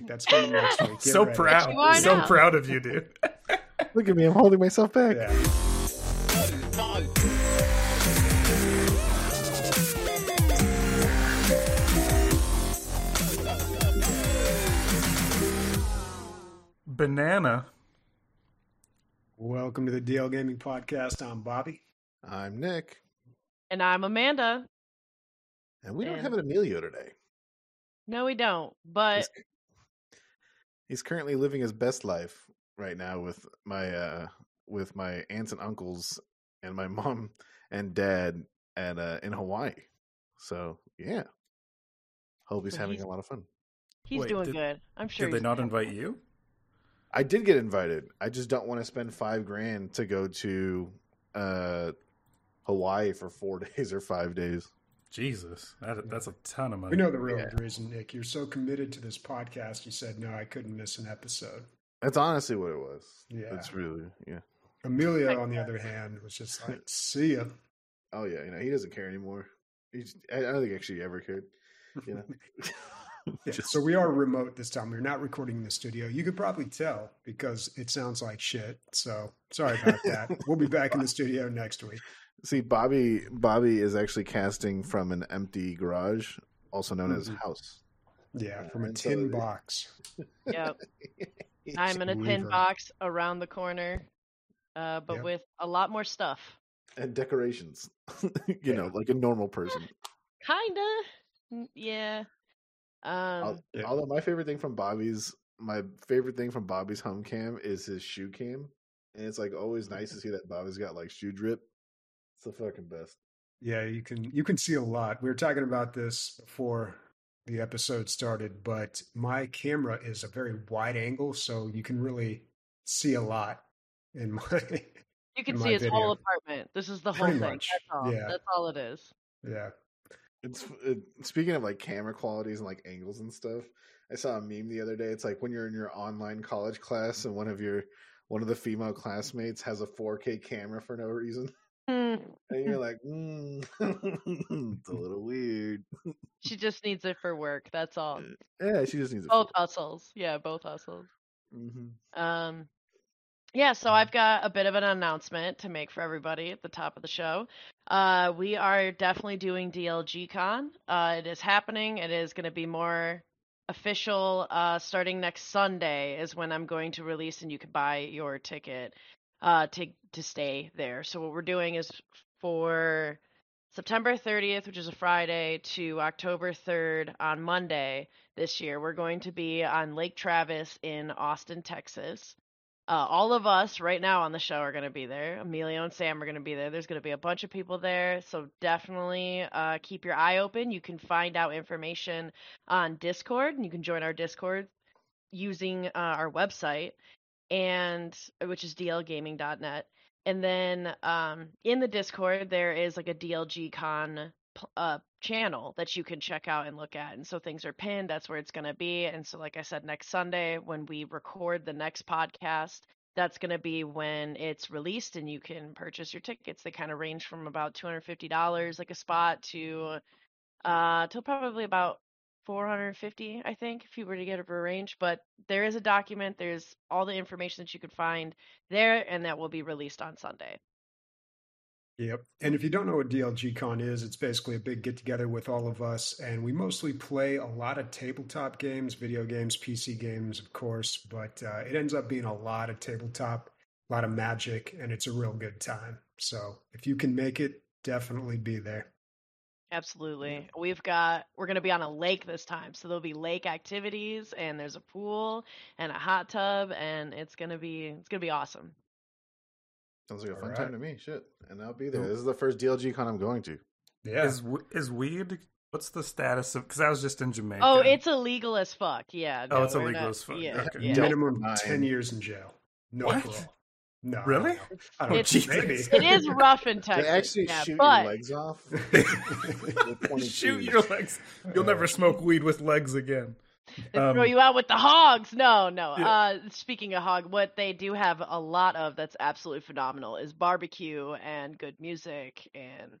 That's coming next week. Get so ready. proud. So now. proud of you, dude. Look at me, I'm holding myself back. Yeah. Banana. Welcome to the DL Gaming Podcast. I'm Bobby. I'm Nick, And I'm Amanda. and we don't have an Emilio today. No, we don't. But He's, he's currently living his best life right now with my uh with my aunts and uncles and my mom and dad at uh in Hawaii. So yeah. Hope he's So having he's- a lot of fun. he's Wait, doing did- good. I'm sure. Did they not invite good. you? I did get invited. I just don't want to spend five grand to go to uh Hawaii for four days or five days. Jesus, that, that's a ton of money. We know the real Yeah. reason, Nick. You're so committed to this podcast. You said, no, I couldn't miss an episode. That's honestly what it was. Yeah. It's really yeah. Emilio, on the other hand, was just like, see ya. Oh yeah, you know he doesn't care anymore. He's, I I don't think he actually ever cared. You know, Yeah, Just- so we are remote this time. We're not recording in the studio. You could probably tell because it sounds like shit. So sorry about that. we'll be back in the studio next week. See, Bobby. Bobby is actually casting from an empty garage, also known as Mhm. house. Yeah, from a And tin the- box. Yep. I'm in a tin Weaver. box around the corner, uh, but Yep. with a lot more stuff. and decorations. you Yeah. know, like a normal person. Kinda. Yeah. Um. Yeah. Although my favorite thing from Bobby's, my favorite thing from Bobby's home cam is his shoe cam, and it's like always nice to see that Bobby's got like shoe drip. It's the fucking best. Yeah, you can you can see a lot. We were talking about this before the episode started, but my camera is a very wide angle, so you can really see a lot in my You can see my his whole apartment. This is the whole Pretty thing. much, That's all. yeah. That's all it is. yeah. It's it, speaking of like camera qualities and like angles and stuff. I saw a meme the other day. It's like when you're in your online college class and one of your one of the female classmates has a 4K camera for no reason, Hmm. and you're like, mm, it's a little weird. She just needs it for work. That's all. Yeah, she just needs a Both hustles. Yeah, both hustles. hmm Um, yeah, so I've got a bit of an announcement to make for everybody at the top of the show. Uh, we are definitely doing DLG Con. Uh, it is happening. It is going to be more official. Uh, starting next Sunday is when I'm going to release, and you can buy your ticket uh, to to stay there. So what we're doing is for September 30th, which is a Friday, to October 3rd on Monday this year. We're going to be on Lake Travis in Austin, Texas. Uh, all of us right now on the show are going to be there. Emilio and Sam are going to be there. There's going to be a bunch of people there. So definitely uh, keep your eye open. You can find out information on Discord, and you can join our Discord using uh, our website, and which is dlgaming.net. And then um, in the Discord, there is like a DLG Con uh, channel that you can check out and look at. And so things are pinned. That's where it's going to be. And so, like I said, next Sunday when we record the next podcast, that's going to be when it's released and you can purchase your tickets. They kind of range from about $250 like a spot to uh till probably about 450 I think if you were to get a range, but there is a document, there's all the information that you could find there and that will be released on Sunday. Yep. And if you don't know what DLG Con is, it's basically a big get together with all of us. And we mostly play a lot of tabletop games, video games, PC games, of course, but uh, it ends up being a lot of tabletop, a lot of magic, and it's a real good time. So if you can make it, definitely be there. Absolutely. We've got we're going to be on a lake this time. So there'll be lake activities and there's a pool and a hot tub and it's going to be it's going to be awesome. Sounds like a All fun right. time to me. Shit, and I'll be there. Cool. This is the first DLG con I'm going to. Yeah. Is is weed? What's the status of? Because I was just in oh, Jamaica. Oh, it's illegal as fuck. Yeah. Oh, it's illegal not- as fuck. Yeah. Okay. yeah. Minimum 10 years in jail. No What? parole. No. I Really? don't. I don't It's- know. Maybe. It is rough in Texas. They actually yeah, shoot but your legs off. Shoot your legs. You'll never smoke weed with legs again. They Um, throw you out with the hogs. No, no. Yeah. Uh, speaking of hog, what they do have a lot of that's absolutely phenomenal is barbecue and good music and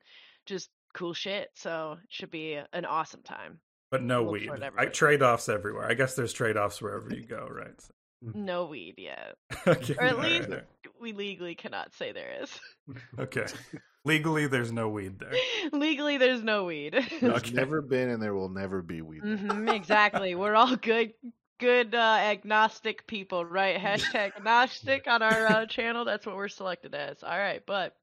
just cool shit. So it should be an awesome time. But no Look weed. I, trade offs everywhere. I guess there's trade offs wherever you go, right? No weed yet. okay. Or at all least right. we legally cannot say there is. Okay. Legally, there's no weed there. legally, there's no weed. There's Okay. never been and there will never be weed. there. hmm exactly. We're all good, good uh, agnostic people, right? Hashtag agnostic on our uh, channel. That's what we're selected as. All right, but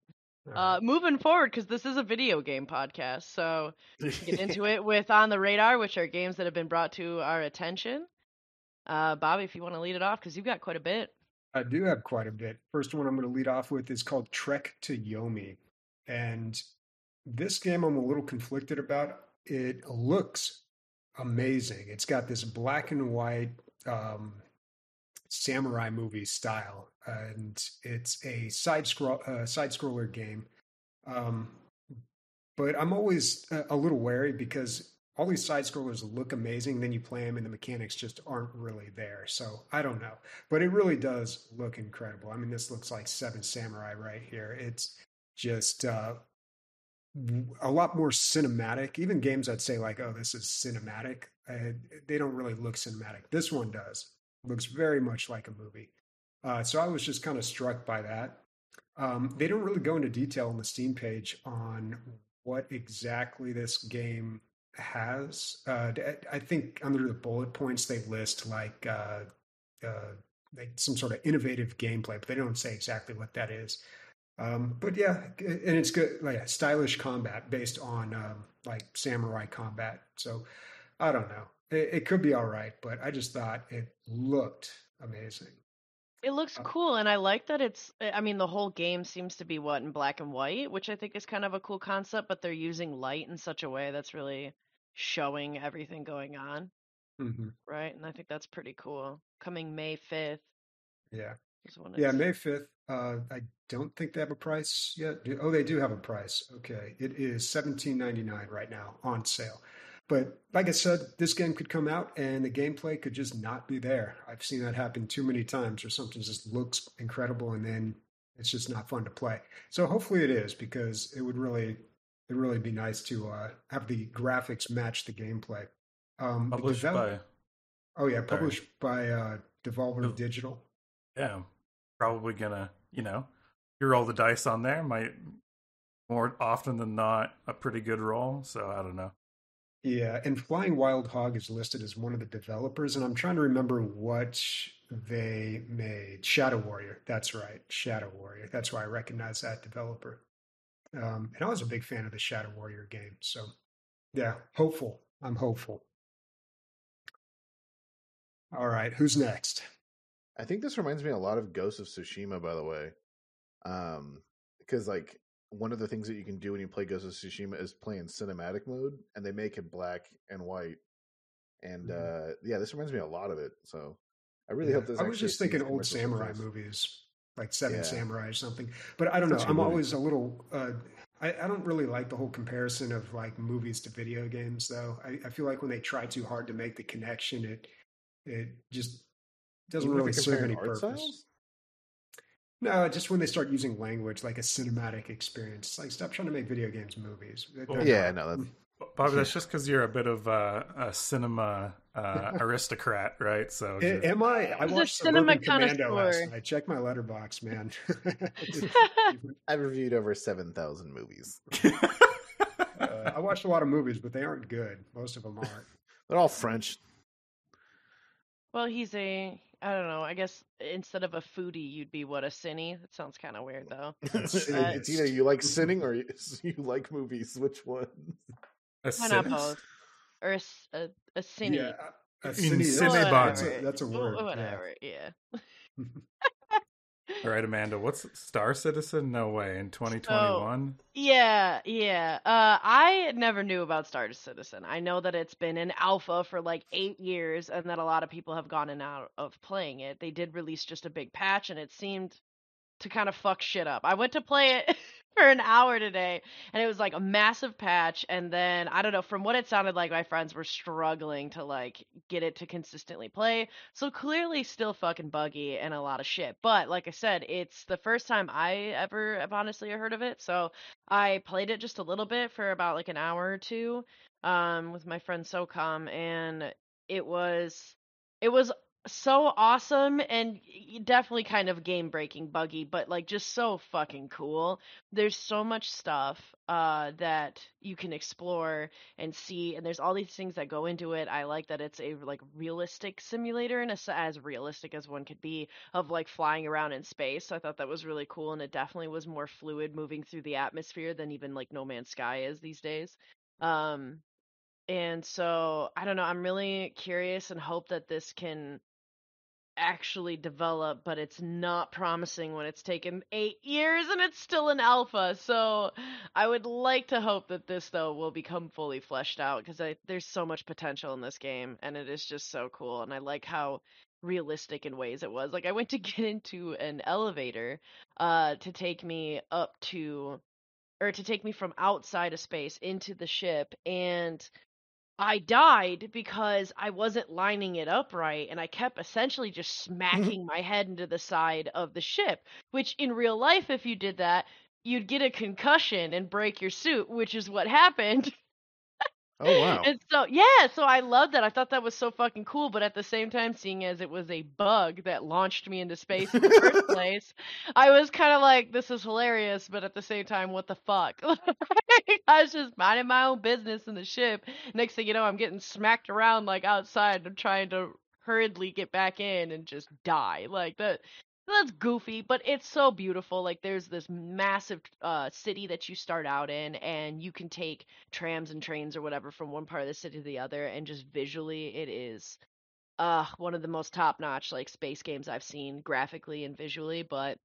uh, moving forward, because this is a video game podcast, so get into it with on the radar, which are games that have been brought to our attention. Uh, Bobby, if you want to lead it off, because you've got quite a bit. I do have quite a bit. First one I'm going to lead off with is called Trek to Yomi. And this game I'm a little conflicted about. It looks amazing. It's got this black and white um, samurai movie style, and it's a side scroll uh, side scroller game. Um, but I'm always a, a little wary because all these side scrollers look amazing. Then you play them, and the mechanics just aren't really there. So I don't know, but it really does look incredible. I mean, this looks like Seven Samurai right here. It's just uh, a lot more cinematic. Even games I'd say like, oh, this is cinematic. Uh, they don't really look cinematic. This one does. looks very much like a movie. Uh, so I was just kind of struck by that. Um, they don't really go into detail on the Steam page on what exactly this game has. Uh, I think under the bullet points they list like uh, uh, like some sort of innovative gameplay, but they don't say exactly what that is. Um, but yeah, and it's good, like stylish combat based on um, like samurai combat. So I don't know. It, it could be all right, but I just thought it looked amazing. It looks Uh, cool, and I like that it's. I mean, the whole game seems to be what in black and white, which I think is kind of a cool concept. But they're using light in such a way that's really showing everything going on, hmm right? And I think that's pretty cool. Coming May fifth Yeah. Yeah. May 5th. Uh, I don't think they have a price yet. Oh, they do have a price. Okay. It is $17.99 right now on sale. But like I said, this game could come out and the gameplay could just not be there. I've seen that happen too many times where something just looks incredible and then it's just not fun to play. So hopefully it is because it would really it'd really be nice to uh, have the graphics match the gameplay. Um, the Published develop- by, oh yeah, published by uh, Devolver Dev- Digital. yeah, probably gonna, you know, you roll the dice on there. Might more often than not a pretty good roll. So I don't know. Yeah, and Flying Wild Hog is listed as one of the developers, and I'm trying to remember what they made. Shadow Warrior. That's right, Shadow Warrior. That's why I recognize that developer. Um, and I was a big fan of the Shadow Warrior game, so yeah, hopeful. I'm hopeful. All right, who's next? I think this reminds me a lot of Ghost of Tsushima, by the way. Um, because like one of the things that you can do when you play Ghost of Tsushima is play in cinematic mode, and they make it black and white. And Mhm. uh yeah, this reminds me a lot of it. So I really Yeah, hope this. I was just thinking old samurai movies, like Seven Yeah. Samurai or something. But I don't know. Such a I'm movie. always a little. Uh, I, I don't really like the whole comparison of like movies to video games, though. I, I feel like when they try too hard to make the connection, it it just doesn't Even really serve any purpose. styles? No, just when they start using language like a cinematic experience, like stop trying to make video games movies. They're Well, not. Yeah, no, that's Bobby, that's just because you're a bit of uh, a cinema uh, aristocrat, right? So A- just- Am I? I He's a watched cinema Commando last night. Check my Letterboxd, man. I've reviewed over seven thousand movies. Uh, I watched a lot of movies, but they aren't good. Most of them aren't. They're all French. Well, he's a. I don't know. I guess instead of a foodie, you'd be what a cine. That sounds kind of weird, though. it's That's- either you like sinning or you, you like movies. Which one? a Why not cin- both? Or a, s- a, a cine. Yeah, a In cine is- Cinnabon. That's a, that's a Wh- word. yeah. Whatever. Yeah. All right, Amanda, what's Star Citizen? No way. In 2021? Yeah, yeah. Uh, I never knew about Star Citizen. I know that it's been in alpha for like eight years, and that a lot of people have gone in and out of playing it. They did release just a big patch, and it seemed to kind of fuck shit up. I went to play it for an hour today and it was like a massive patch and then I don't know from what it sounded like my friends were struggling to like get it to consistently play. So clearly still fucking buggy and a lot of shit. But like I said, it's the first time I ever have honestly heard of it. So I played it just a little bit for about like an hour or two um with my friend SOCOM and it was it was so awesome and definitely kind of game breaking buggy but like just so fucking cool. There's so much stuff uh that you can explore and see and there's all these things that go into it. I like that it's a like realistic simulator and as realistic as one could be of like flying around in space. So i thought that was really cool and it definitely was more fluid moving through the atmosphere than even like no man's sky is these days. Um and so i don't know i'm really curious and hope that this can actually develop, but it's not promising when it's taken eight years and it's still an alpha. So I would like to hope that this though will become fully fleshed out because there's so much potential in this game and it is just so cool. And I like how realistic in ways it was. Like I went to get into an elevator uh to take me up to or to take me from outside of space into the ship and I died because I wasn't lining it up right and I kept essentially just mm-hmm. smacking my head into the side of the ship, which in real life if you did that, you'd get a concussion and break your suit, which is what happened. Oh wow. And so yeah, so I loved that. I thought that was so fucking cool, but at the same time, seeing as it was a bug that launched me into space in the first place, I was kind of like, "This is hilarious," but at the same time, what the fuck? I was just minding my own business in the ship. Next thing you know, I'm getting smacked around like outside. I'm trying to hurriedly get back in and just die. Like that that's goofy, but it's so beautiful. Like there's this massive uh, city that you start out in, and you can take trams and trains or whatever from one part of the city to the other, and just visually, it is uh one of the most top notch like space games I've seen graphically and visually. But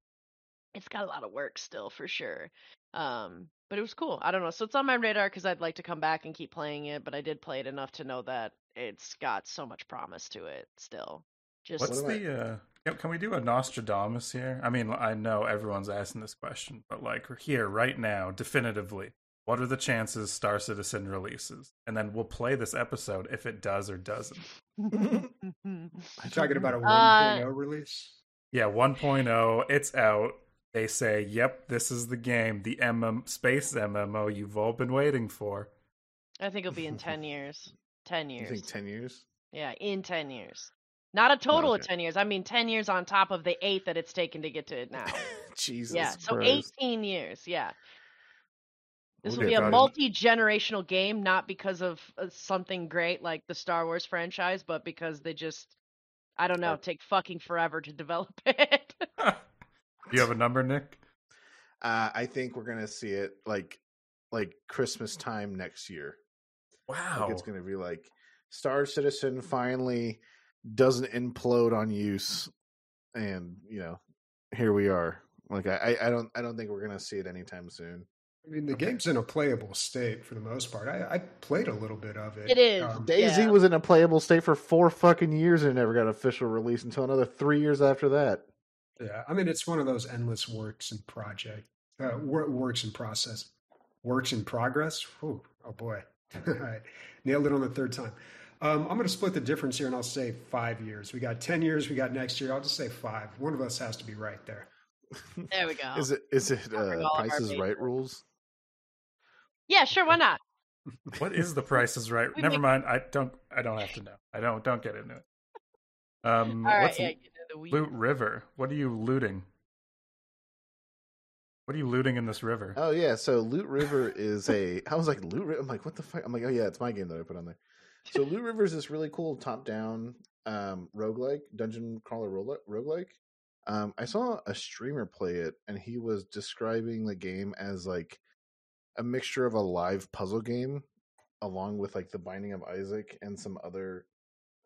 it's got a lot of work still for sure. Um, but it was cool. I don't know. So it's on my radar because I'd like to come back and keep playing it. But I did play it enough to know that it's got so much promise to it still. Just What's the uh can we do a Nostradamus here? I mean, I know everyone's asking this question, but like here right now, definitively, what are the chances Star Citizen releases? And then we'll play this episode if it does or doesn't. I'm talking about a 1.0 Uh, release. Yeah, 1.0, it's out. They say, "Yep, this is the game, the MM space MMO you've all been waiting for." I think it'll be in ten years. Ten You years. think ten years? Yeah, in 10 years. Not a total of 10 years. I mean 10 years on top of the 8 that it's taken to get to it now. Jesus. yeah, so Christ. 18 years. Yeah. This We'll will be a multi-generational game not because of uh, something great like the Star Wars franchise, but because they just I don't know, Are- take fucking forever to develop it. Do you have a number, Nick? Uh, I think we're gonna see it like like Christmas time next year. Wow. Like it's gonna be like Star Citizen finally doesn't implode on use, and you know, here we are. Like I, I I don't I don't think we're gonna see it anytime soon. I mean, the game's in a playable state for the most part. I, I played a little bit of it. It is. Um, DayZ Yeah. was in a playable state for four fucking years and never got official release until another three years after that. yeah, I mean, it's one of those endless works and project, uh, works in process, works in progress. Whew, oh boy, all right, nailed it on the third time. Um, I'm going to split the difference here, and I'll say five years. We got ten years. We got next year. I'll just say five. One of us has to be right there. there we go. Is it is it uh, all of our Price is Right rules? yeah, sure, why not? What is the Price is Right? Never make- mind. I don't. I don't have to know. I don't. Don't get into it. Um, All right, what's yeah, the. Loot River? What are you looting? What are you looting in this river? Oh yeah, so Loot River is a. I was like Loot River. I'm like, what the fuck? I'm like, oh yeah, it's my game that I put on there. So Loot River is this really cool top-down um, roguelike dungeon crawler roguelike. roguelike. Um, I saw a streamer play it, and he was describing the game as like a mixture of a live puzzle game, along with like the Binding of Isaac and some other,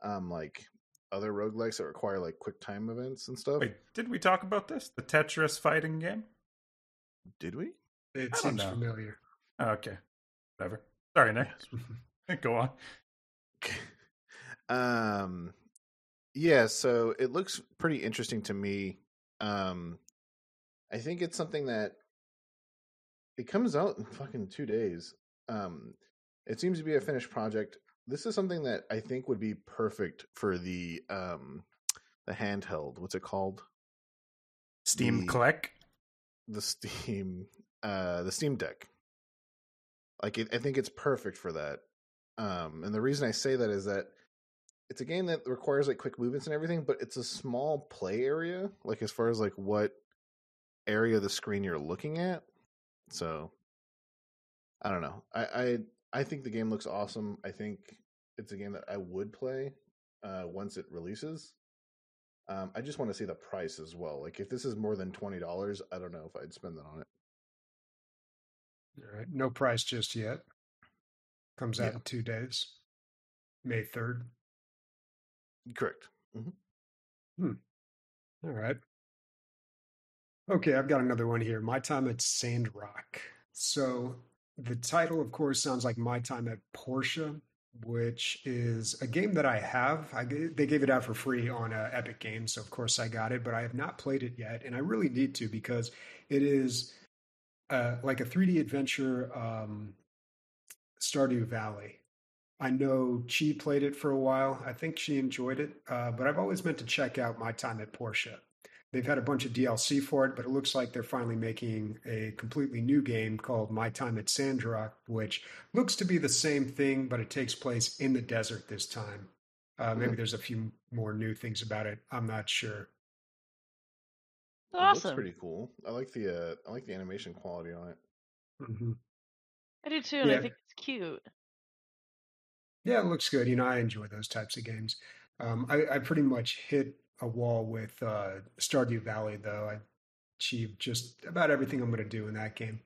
um, like other roguelikes that require like quick time events and stuff. Wait, did we talk about this? The Tetris fighting game? Did we? It I seems know. familiar. Oh, okay, whatever. Sorry, Nick. Go on. Um yeah so it looks pretty interesting to me um I think it's something that it comes out in fucking two days. Um, it seems to be a finished project. This is something that I think would be perfect for the um the handheld. What's it called? Steam The- Click. The Steam uh the Steam Deck. Like it, I think it's perfect for that. Um and the reason I say that is that it's a game that requires like quick movements and everything, but it's a small play area, like as far as like what area of the screen you're looking at. So I don't know. I I, I think the game looks awesome. I think it's a game that I would play uh, once it releases. Um, I just want to see the price as well. Like if this is more than twenty dollars, I don't know if I'd spend that on it. All right. No price just yet. Comes out Yeah. in two days. May 3rd. Correct. All right. Okay, I've got another one here. My time at Sandrock. So the title, of course, sounds like My Time at Portia, which is a game that I have. I, they gave it out for free on uh, Epic Games, so of course I got it, but I have not played it yet, and I really need to because it is uh, like a 3D adventure um, Stardew Valley. I know Chi played it for a while. I think she enjoyed it, uh, but I've always meant to check out My Time at Portia. They've had a bunch of DLC for it, but it looks like they're finally making a completely new game called My Time at Sandrock, which looks to be the same thing, but it takes place in the desert this time. Uh, maybe Hmm. there's a few more new things about it. I'm not sure. It Awesome. looks pretty cool. I like the uh, I like the animation quality on it. hmm I do too, and I think it's cute. Yeah, it looks good. You know, I enjoy those types of games. Um, I, I pretty much hit a wall with uh, Stardew Valley, though. I achieved just about everything I'm going to do in that game.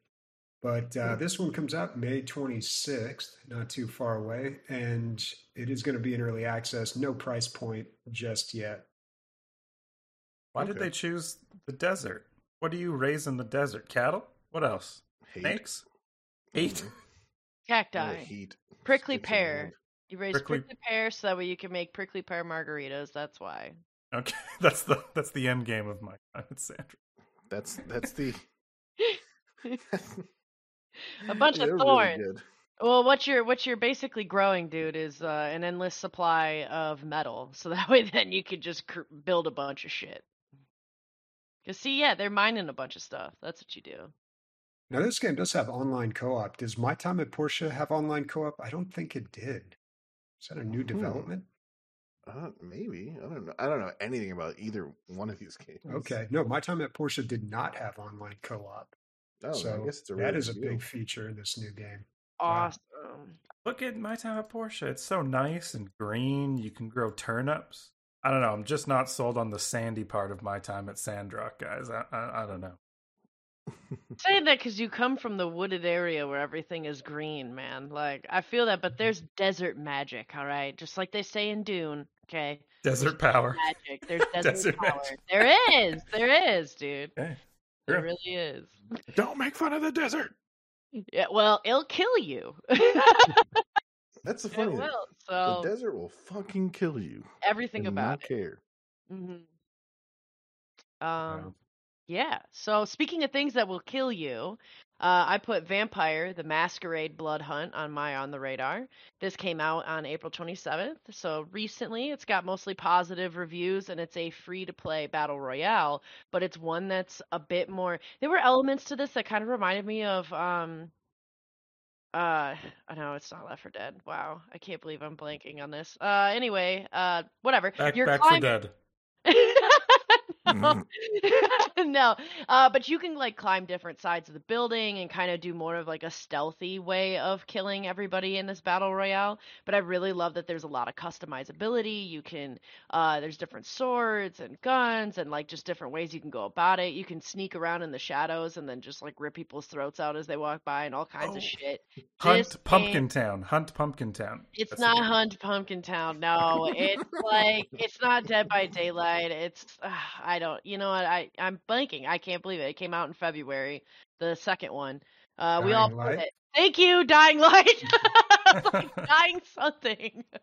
But uh, Yeah. this one comes out May 26th, not too far away, and it is going to be in early access. No price point just yet. Why did they choose the desert? What do you raise in the desert? Cattle? What else? Hate. Snakes? Heat? Mhm. Cacti. Heat. Prickly Sticks in the pear. hand. You raise Prickly- prickly pear so that way you can make prickly pear margaritas. That's why. Okay, that's the that's the end game of my time at Sandra. That's that's the A bunch of they're really thorns. good. Well, what you're what you're basically growing, dude, is uh, an endless supply of metal. So that way, then you could just cr- build a bunch of shit. Cause see, yeah, they're mining a bunch of stuff. That's what you do. Now, this game does have online co op. Does My Time at Portia have online co op? I don't think it did. Is that a new Hmm. development? Uh, maybe I don't know. I don't know anything about either one of these games. Okay. No, My Time at Portia did not have online co op. Oh, so I guess it's a that really is a big deal. feature in this new game. Wow. Awesome. Look at my time at Portia. It's so nice and green. You can grow turnips. I don't know. I'm just not sold on the sandy part of my time at Sandrock, guys. I I, I don't know. Saying that because you come from the wooded area where everything is green, man. Like I feel that, but there's desert magic. All right, just like they say in Dune. Okay, Desert power. magic. There's desert, Desert power. magic. There is. There is, dude. Okay. There Sure. really is. Don't make fun of the desert. Yeah. Well, it'll kill you. That's the it funny thing. will. The desert will fucking kill you. everything about not it. care. hmm Um. Wow. Yeah. So speaking of things that will kill you, uh, I put Vampire: The Masquerade Blood Hunt on my on the radar. This came out on April 27th, so recently. It's got mostly positive reviews, and it's a free-to-play battle royale. But it's one that's a bit more. There were elements to this that kind of reminded me of. Um, uh, I know it's not Left 4 Dead. Wow, I can't believe I'm blanking on this. Uh, anyway, uh, whatever. Back You're back for climbing- dead. No, no. Uh, but you can like climb different sides of the building and kind of do more of like a stealthy way of killing everybody in this battle royale. But I really love that there's a lot of customizability. You can, uh, there's different swords and guns and like just different ways you can go about it. You can sneak around in the shadows and then just like rip people's throats out as they walk by and all kinds Oh. of shit. Hunt This Pumpkin game- Town. Hunt Pumpkin Town. It's That's not. Hunt Pumpkin Town. No, it's like it's not Dead by Daylight. It's uh, I don't. You know what? I I'm blanking. I can't believe it. It came out in February, the second one. Uh, we all Light? it. Thank you, Dying Light. like dying something.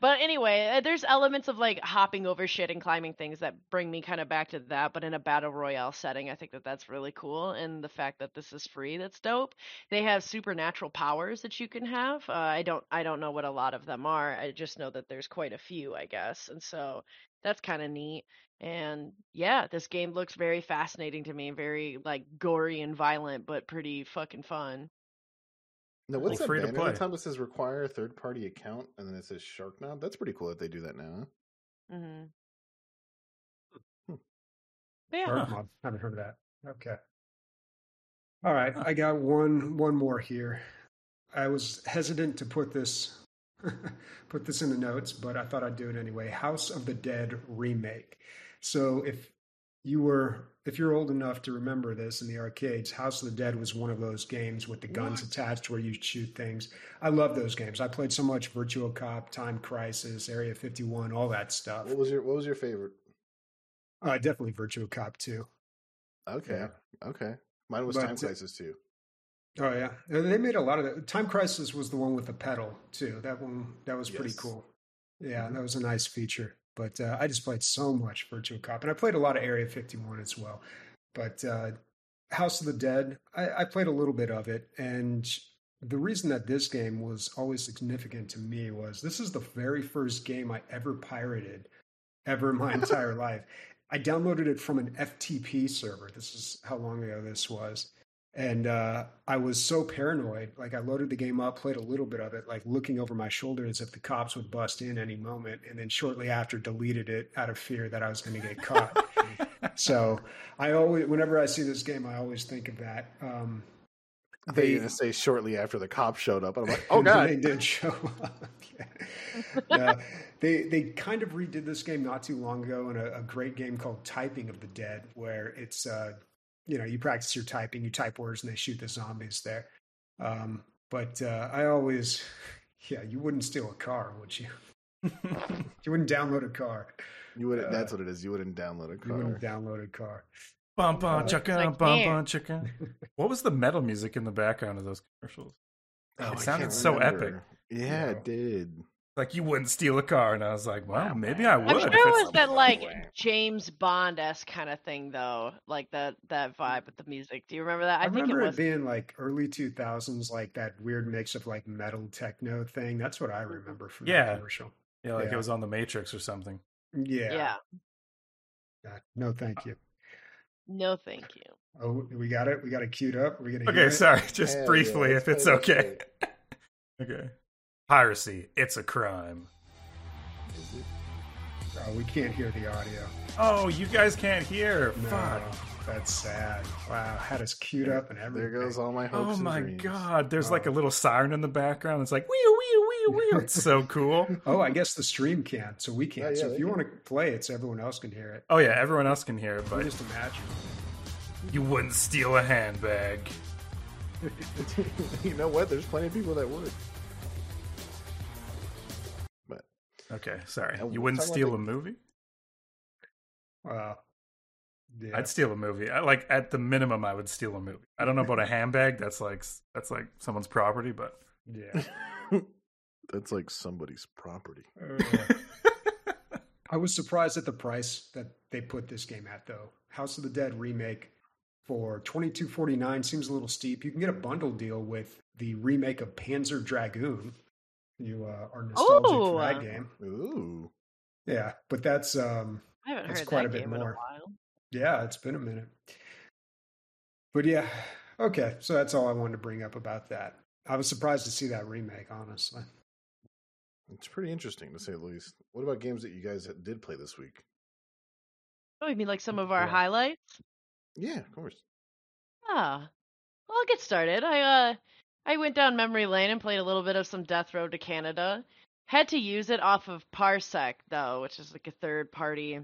But anyway, uh, there's elements of like hopping over shit and climbing things that bring me kind of back to that. But in a battle royale setting, I think that that's really cool. And the fact that this is free, that's dope. They have supernatural powers that you can have. Uh, I don't, I don't know what a lot of them are. I just know that there's quite a few, I guess. And so that's kind of neat. And yeah, this game looks very fascinating to me. Very like gory and violent, but pretty fucking fun. Now, what's Like, that free to banner? play. Every time it says require a third party account and then it says Sharkmob, that's pretty cool that they do that now. hmm Hmm. Yeah. Dark Mob. Haven't heard of that. Okay. All right, I got one one more here. I was hesitant to put this put this in the notes, but I thought I'd do it anyway. House of the Dead remake. So if you were if you're old enough to remember this in the arcades, House of the Dead was one of those games with the guns attached where you shoot things. I love those games. I played so much Virtual Cop, Time Crisis, Area 51, all that stuff. What was your What was your favorite? Uh, definitely Virtual Cop 2. Okay, okay. Mine was But, Time Crisis too. Oh yeah, they made a lot of that. Time Crisis was the one with the pedal too. That one that was pretty cool. Yeah, Mhm. that was a nice feature. But uh, I just played so much Virtual Cop, and I played a lot of Area 51 as well. But uh, House of the Dead, I, I played a little bit of it, and the reason that this game was always significant to me was this is the very first game I ever pirated ever in my entire life. I downloaded it from an FTP server. This is how long ago this was. And uh, I was so paranoid. Like, I loaded the game up, played a little bit of it, like looking over my shoulder as if the cops would bust in any moment. And then shortly after, deleted it out of fear that I was going to get caught. so I always, whenever I see this game, I always think of that. Um, I thought gonna say shortly after the cops showed up. and I'm like, oh god. they did show up. Yeah. They they kind of redid this game not too long ago in a, a great game called Typing of the Dead, where it's uh, you know you practice your typing, you type words, and they shoot the zombies there. Um, but uh, I always, yeah, you wouldn't steal a car, would you? You wouldn't download a car. You wouldn't. Uh, that's what it is. You wouldn't download a car. You wouldn't download a car. Bum bum Uh, chicka, like, bum bum chicka. What was the metal music in the background of those commercials? Oh, It sounded can't so epic. Yeah, Yeah. it did. Like you wouldn't steal a car, and I was like, well, maybe I would. I'm sure it was that like James Bond esque kind of thing though, like that that vibe with the music. Do you remember that? I, I, think it remember it, was. being like early 2000s, like that weird mix of like metal techno thing. That's what I mm-hmm. remember from Yeah. that commercial. yeah, like Yeah. it was on the Matrix or something. Yeah. yeah. Yeah. No, thank you. No, thank you. Oh, we got it. We got it queued up. We're gonna. hear Okay, it? sorry, just Hell briefly, let's if it's okay. okay. Piracy, it's a crime. Is it? Oh, we can't hear the audio. Oh, you guys can't hear. No, Fuck. that's sad. Wow, had us queued up and everything. There goes all my hopes Oh and my dreams. god, there's like a Oh. little siren in the background. It's like wee wee wee wee. It's so cool. Oh, I guess the stream can't, so we can't. Yeah, so if you can. want to play it, so everyone else can hear it. Oh yeah, everyone else can hear it, But but just imagine. you wouldn't steal a handbag. you know what? There's plenty of people that would. Okay, sorry. And You wouldn't steal about a movie? Wow. Yeah. I'd steal a movie. I, like at the minimum, I would steal a movie. I don't know about a handbag. That's like that's like someone's property, but yeah. that's like somebody's property. Uh, I was surprised at the price that they put this game at, though. House of the Dead remake for twenty two forty nine seems a little steep. You can get a bundle deal with the remake of Panzer Dragoon. You uh, are nostalgic Ooh. for that game, Ooh. yeah. But that's um, I haven't That's heard quite that a bit game in a more. while. yeah, it's been a minute. But yeah, okay. So that's all I wanted to bring up about that. I was surprised to see that remake, honestly. It's pretty interesting to say the least. What about games that you guys did play this week? Oh, you mean like some of our Yeah. highlights? Yeah, of course. Ah, well, I'll get started. I uh, I went down memory lane and played a little bit of some Death Road to Canada. Had to use it off of Parsec though, which is like a third party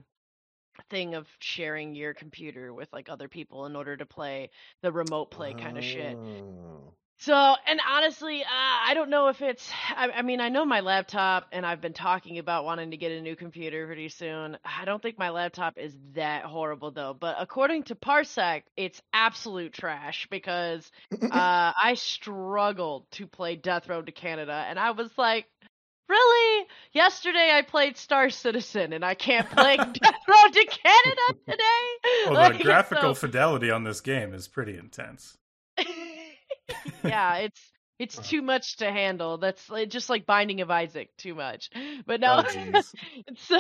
thing of sharing your computer with like other people in order to play the remote play kind of shit. Oh. So, and honestly, uh, I don't know if it's. I, I mean, I know my laptop, and I've been talking about wanting to get a new computer pretty soon. I don't think my laptop is that horrible though. But according to Parsec, it's absolute trash because uh, I struggled to play Death Road to Canada, and I was like, Really? Yesterday I played Star Citizen and I can't play Death Road to Canada today. Well, Like, the graphical so- fidelity on this game is pretty intense. Yeah, it's it's Wow. too much to handle. That's just like Binding of Isaac, too much. But no, Oh, so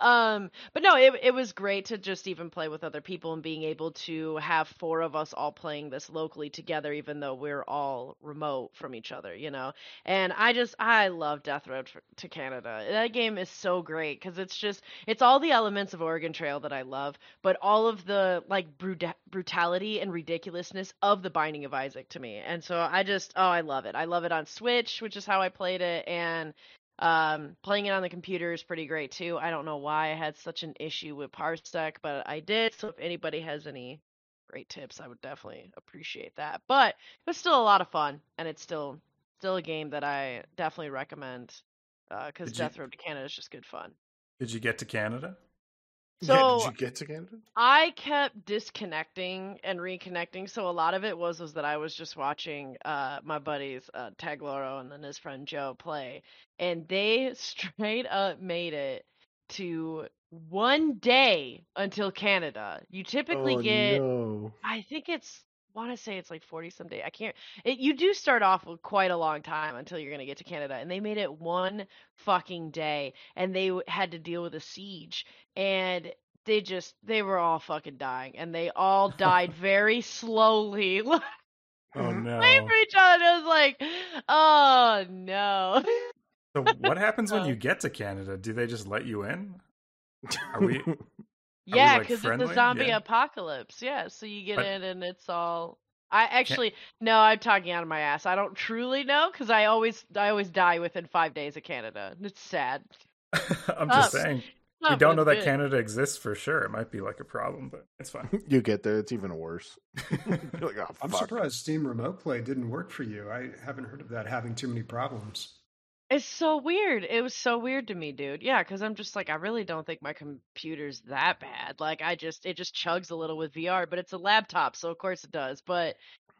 um, but no, it it was great to just even play with other people and being able to have four of us all playing this locally together, even though we're all remote from each other, you know. And I just I love Death Road to Canada. That game is so great because it's just it's all the elements of Oregon Trail that I love, but all of the like bruta- brutality and ridiculousness of the Binding of Isaac to me. And so I just I love it. I love it on Switch, which is how I played it, and um, playing it on the computer is pretty great too. I don't know why I had such an issue with Parsec, but I did. So if anybody has any great tips, I would definitely appreciate that. But it was still a lot of fun, and it's still still a game that I definitely recommend because you- Death Road to Canada is just good fun. Did you get to Canada? Yeah, So- did you get to Canada? I kept disconnecting and reconnecting, so a lot of it was was that I was just watching uh my buddies uh Tagloro and then his friend Joe play, and they straight up made it to one day until Canada. You typically oh, get no. I think it's want to say it's like 40 some day. I can't it, you do start off with quite a long time until you're going to get to Canada and they made it one fucking day and they had to deal with a siege and they just they were all fucking dying and they all died very slowly Oh no. for each other. It was like, oh no. So what happens when you get to Canada? Do they just let you in? Are we- Yeah, like, because it's friendly? a zombie Yeah. apocalypse. Yeah, so you get But- in and it's all. I actually no, I'm talking out of my ass. I don't truly know because I always I always die within five days of Canada. It's sad. I'm just Up. saying. Oh, We don't know that good. Canada exists for sure. It might be like a problem, but it's fine. you get there, it's even worse. You're like, oh, I'm surprised Steam Remote Play didn't work for you. I haven't heard of that having too many problems. It's so weird. It was so weird to me, dude. Yeah, because I'm just like, I really don't think my computer's that bad. Like, I just, it just chugs a little with VR, but it's a laptop, so of course it does. But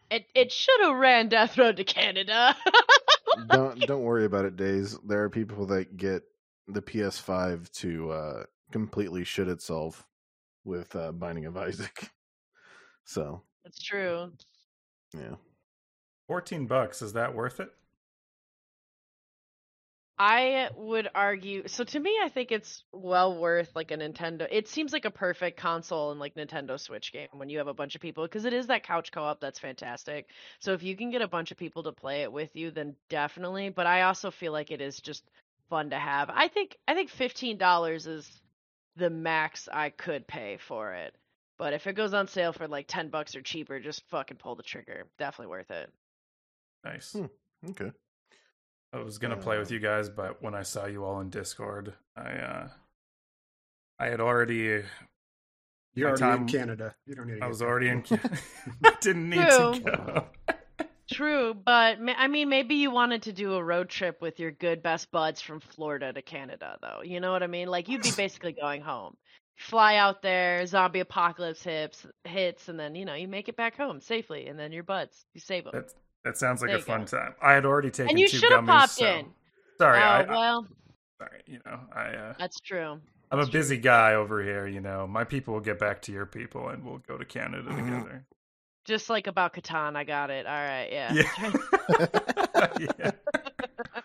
it, it should have ran Death Road to Canada. don't don't worry about it, Days. There are people that get the PS5 to uh, completely shit itself with uh, Binding of Isaac. So It's true. yeah, 14 bucks, is that worth it? I would argue. So to me, I think it's well worth like a Nintendo. It seems like a perfect console and like Nintendo Switch game when you have a bunch of people because it is that couch co-op that's fantastic. So if you can get a bunch of people to play it with you, then definitely. But I also feel like it is just fun to have. I think I think fifteen dollars is the max I could pay for it. But if it goes on sale for like ten bucks or cheaper, just fucking pull the trigger. Definitely worth it. Nice. Hmm. okay. I was gonna play with Uh, you guys, but when I saw you all in Discord, I uh I had already You're already time- in Canada. You don't need to I was already in Canada. I didn't need to go. True, but I mean, maybe you wanted to do a road trip with your good best buds from Florida to Canada, though. You know what I mean? Like you'd be basically going home. Fly out there, zombie apocalypse hits, hits, and then you know you make it back home safely, and then your buds, you save them. That that sounds like There a fun go. time. I had already taken And you two should have gummies. popped so- in. Sorry, oh I, I, well, sorry, you know, I uh, that's true. I'm a That's true. busy guy over here, you know. My people will get back to your people and we'll go to Canada Mhm. together. Just like about Catan, I got it. All right, yeah. Yeah. yeah.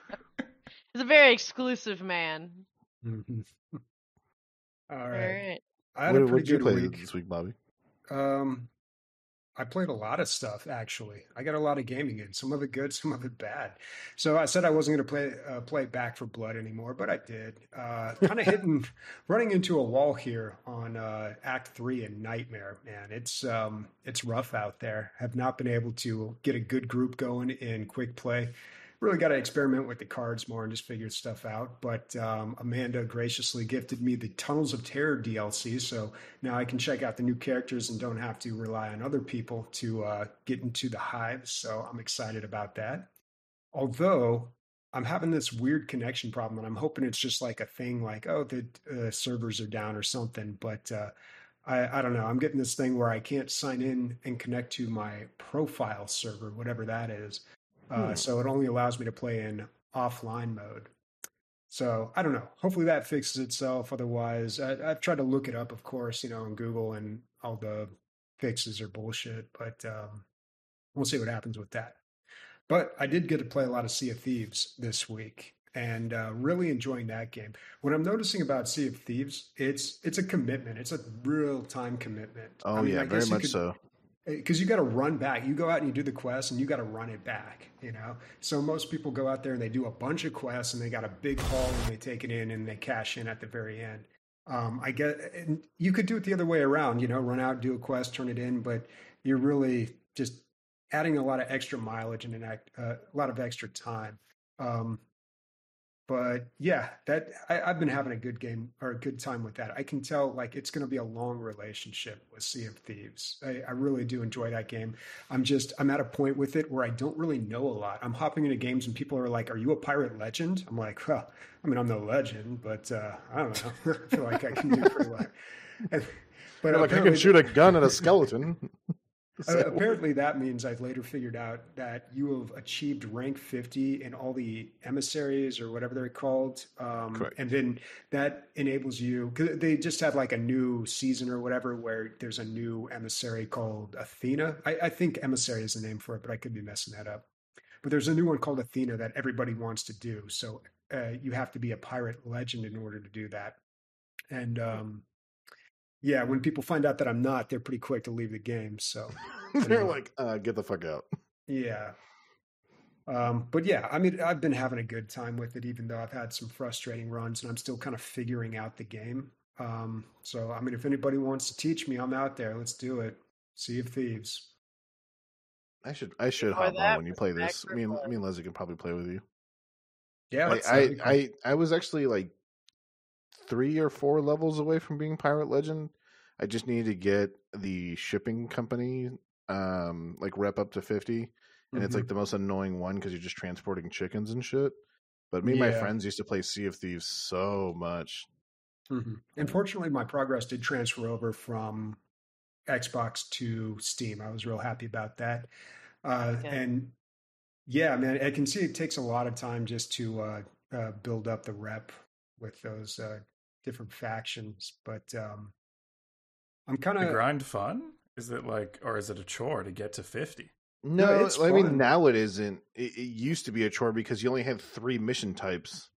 He's a very exclusive man. Mhm. All All right. right. I had a What, what pretty did you good play week. this week, Bobby? Um, I played a lot of stuff actually. I got a lot of gaming in. Some of it good, some of it bad. So I said I wasn't going to play uh, play Back 4 Blood anymore, but I did. Uh, kind of hitting, running into a wall here on uh, Act Three in Nightmare. Man, it's um, it's rough out there. Have not been able to get a good group going in quick play. Really got to experiment with the cards more and just figure stuff out. But um, Amanda graciously gifted me the Tunnels of Terror DLC, so now I can check out the new characters and don't have to rely on other people to uh, get into the hive. So I'm excited about that. Although I'm having this weird connection problem, and I'm hoping it's just like a thing, like oh the uh, servers are down or something. But uh, I, I don't know. I'm getting this thing where I can't sign in and connect to my profile server, whatever that is. Uh, hmm. So it only allows me to play in offline mode. So I don't know. Hopefully that fixes itself. Otherwise, I, have tried to look it up, of course, you know, on Google, and all the fixes are bullshit. But um, we'll see what happens with that. But I did get to play a lot of Sea of Thieves this week, and uh, really enjoying that game. What I'm noticing about Sea of Thieves, it's it's a commitment. It's a real time commitment. Oh I mean, yeah, very much could, so. Because you got to run back. You go out and you do the quest, and you got to run it back. You know, so most people go out there and they do a bunch of quests, and they got a big haul, and they take it in, and they cash in at the very end. Um, I get, and you could do it the other way around. You know, run out, do a quest, turn it in, but you're really just adding a lot of extra mileage and an act, uh, a lot of extra time. Um, but yeah, that I, have been having a good game or a good time with that. I can tell like it's going to be a long relationship with Sea of Thieves. I, I, really do enjoy that game. I'm just I'm at a point with it where I don't really know a lot. I'm hopping into games and people are like, "Are you a pirate legend?" I'm like, "Well, I mean, I'm no legend, but uh, I don't know. I feel like I can do pretty well." And, but like I can shoot a gun at a skeleton. So. Uh, apparently, that means I've later figured out that you have achieved rank 50 in all the emissaries or whatever they're called. Um, Correct. And then that enables you, because they just had like a new season or whatever where there's a new emissary called Athena. I, I think emissary is the name for it, but I could be messing that up. But there's a new one called Athena that everybody wants to do. So uh, you have to be a pirate legend in order to do that. And um, yeah, when people find out that I'm not, they're pretty quick to leave the game. So they're like, uh, "Get the fuck out." Yeah. Um, but yeah, I mean, I've been having a good time with it, even though I've had some frustrating runs, and I'm still kind of figuring out the game. Um, so, I mean, if anybody wants to teach me, I'm out there. Let's do it. Sea of Thieves. I should I should hop on when you play this. Me and me and Leslie can probably play with you. Yeah, I I, I, I was actually like three or four levels away from being pirate legend. I just needed to get the shipping company um like rep up to 50 and mm-hmm. it's like mm-hmm. the most annoying one because you're just transporting chickens and shit. But me and yeah. my friends used to play Sea of Thieves so much. Mm-hmm. Unfortunately, my progress did transfer over from Xbox to Steam. I was real happy about that. Uh, okay. And yeah, man, I can see it takes a lot of time just to uh, uh, build up the rep with those uh, different factions. But um, I'm kind of grind fun. Is it like, or is it a chore to get to fifty? No, no I mean now it isn't. It, it, used to be a chore because you only had three mission types,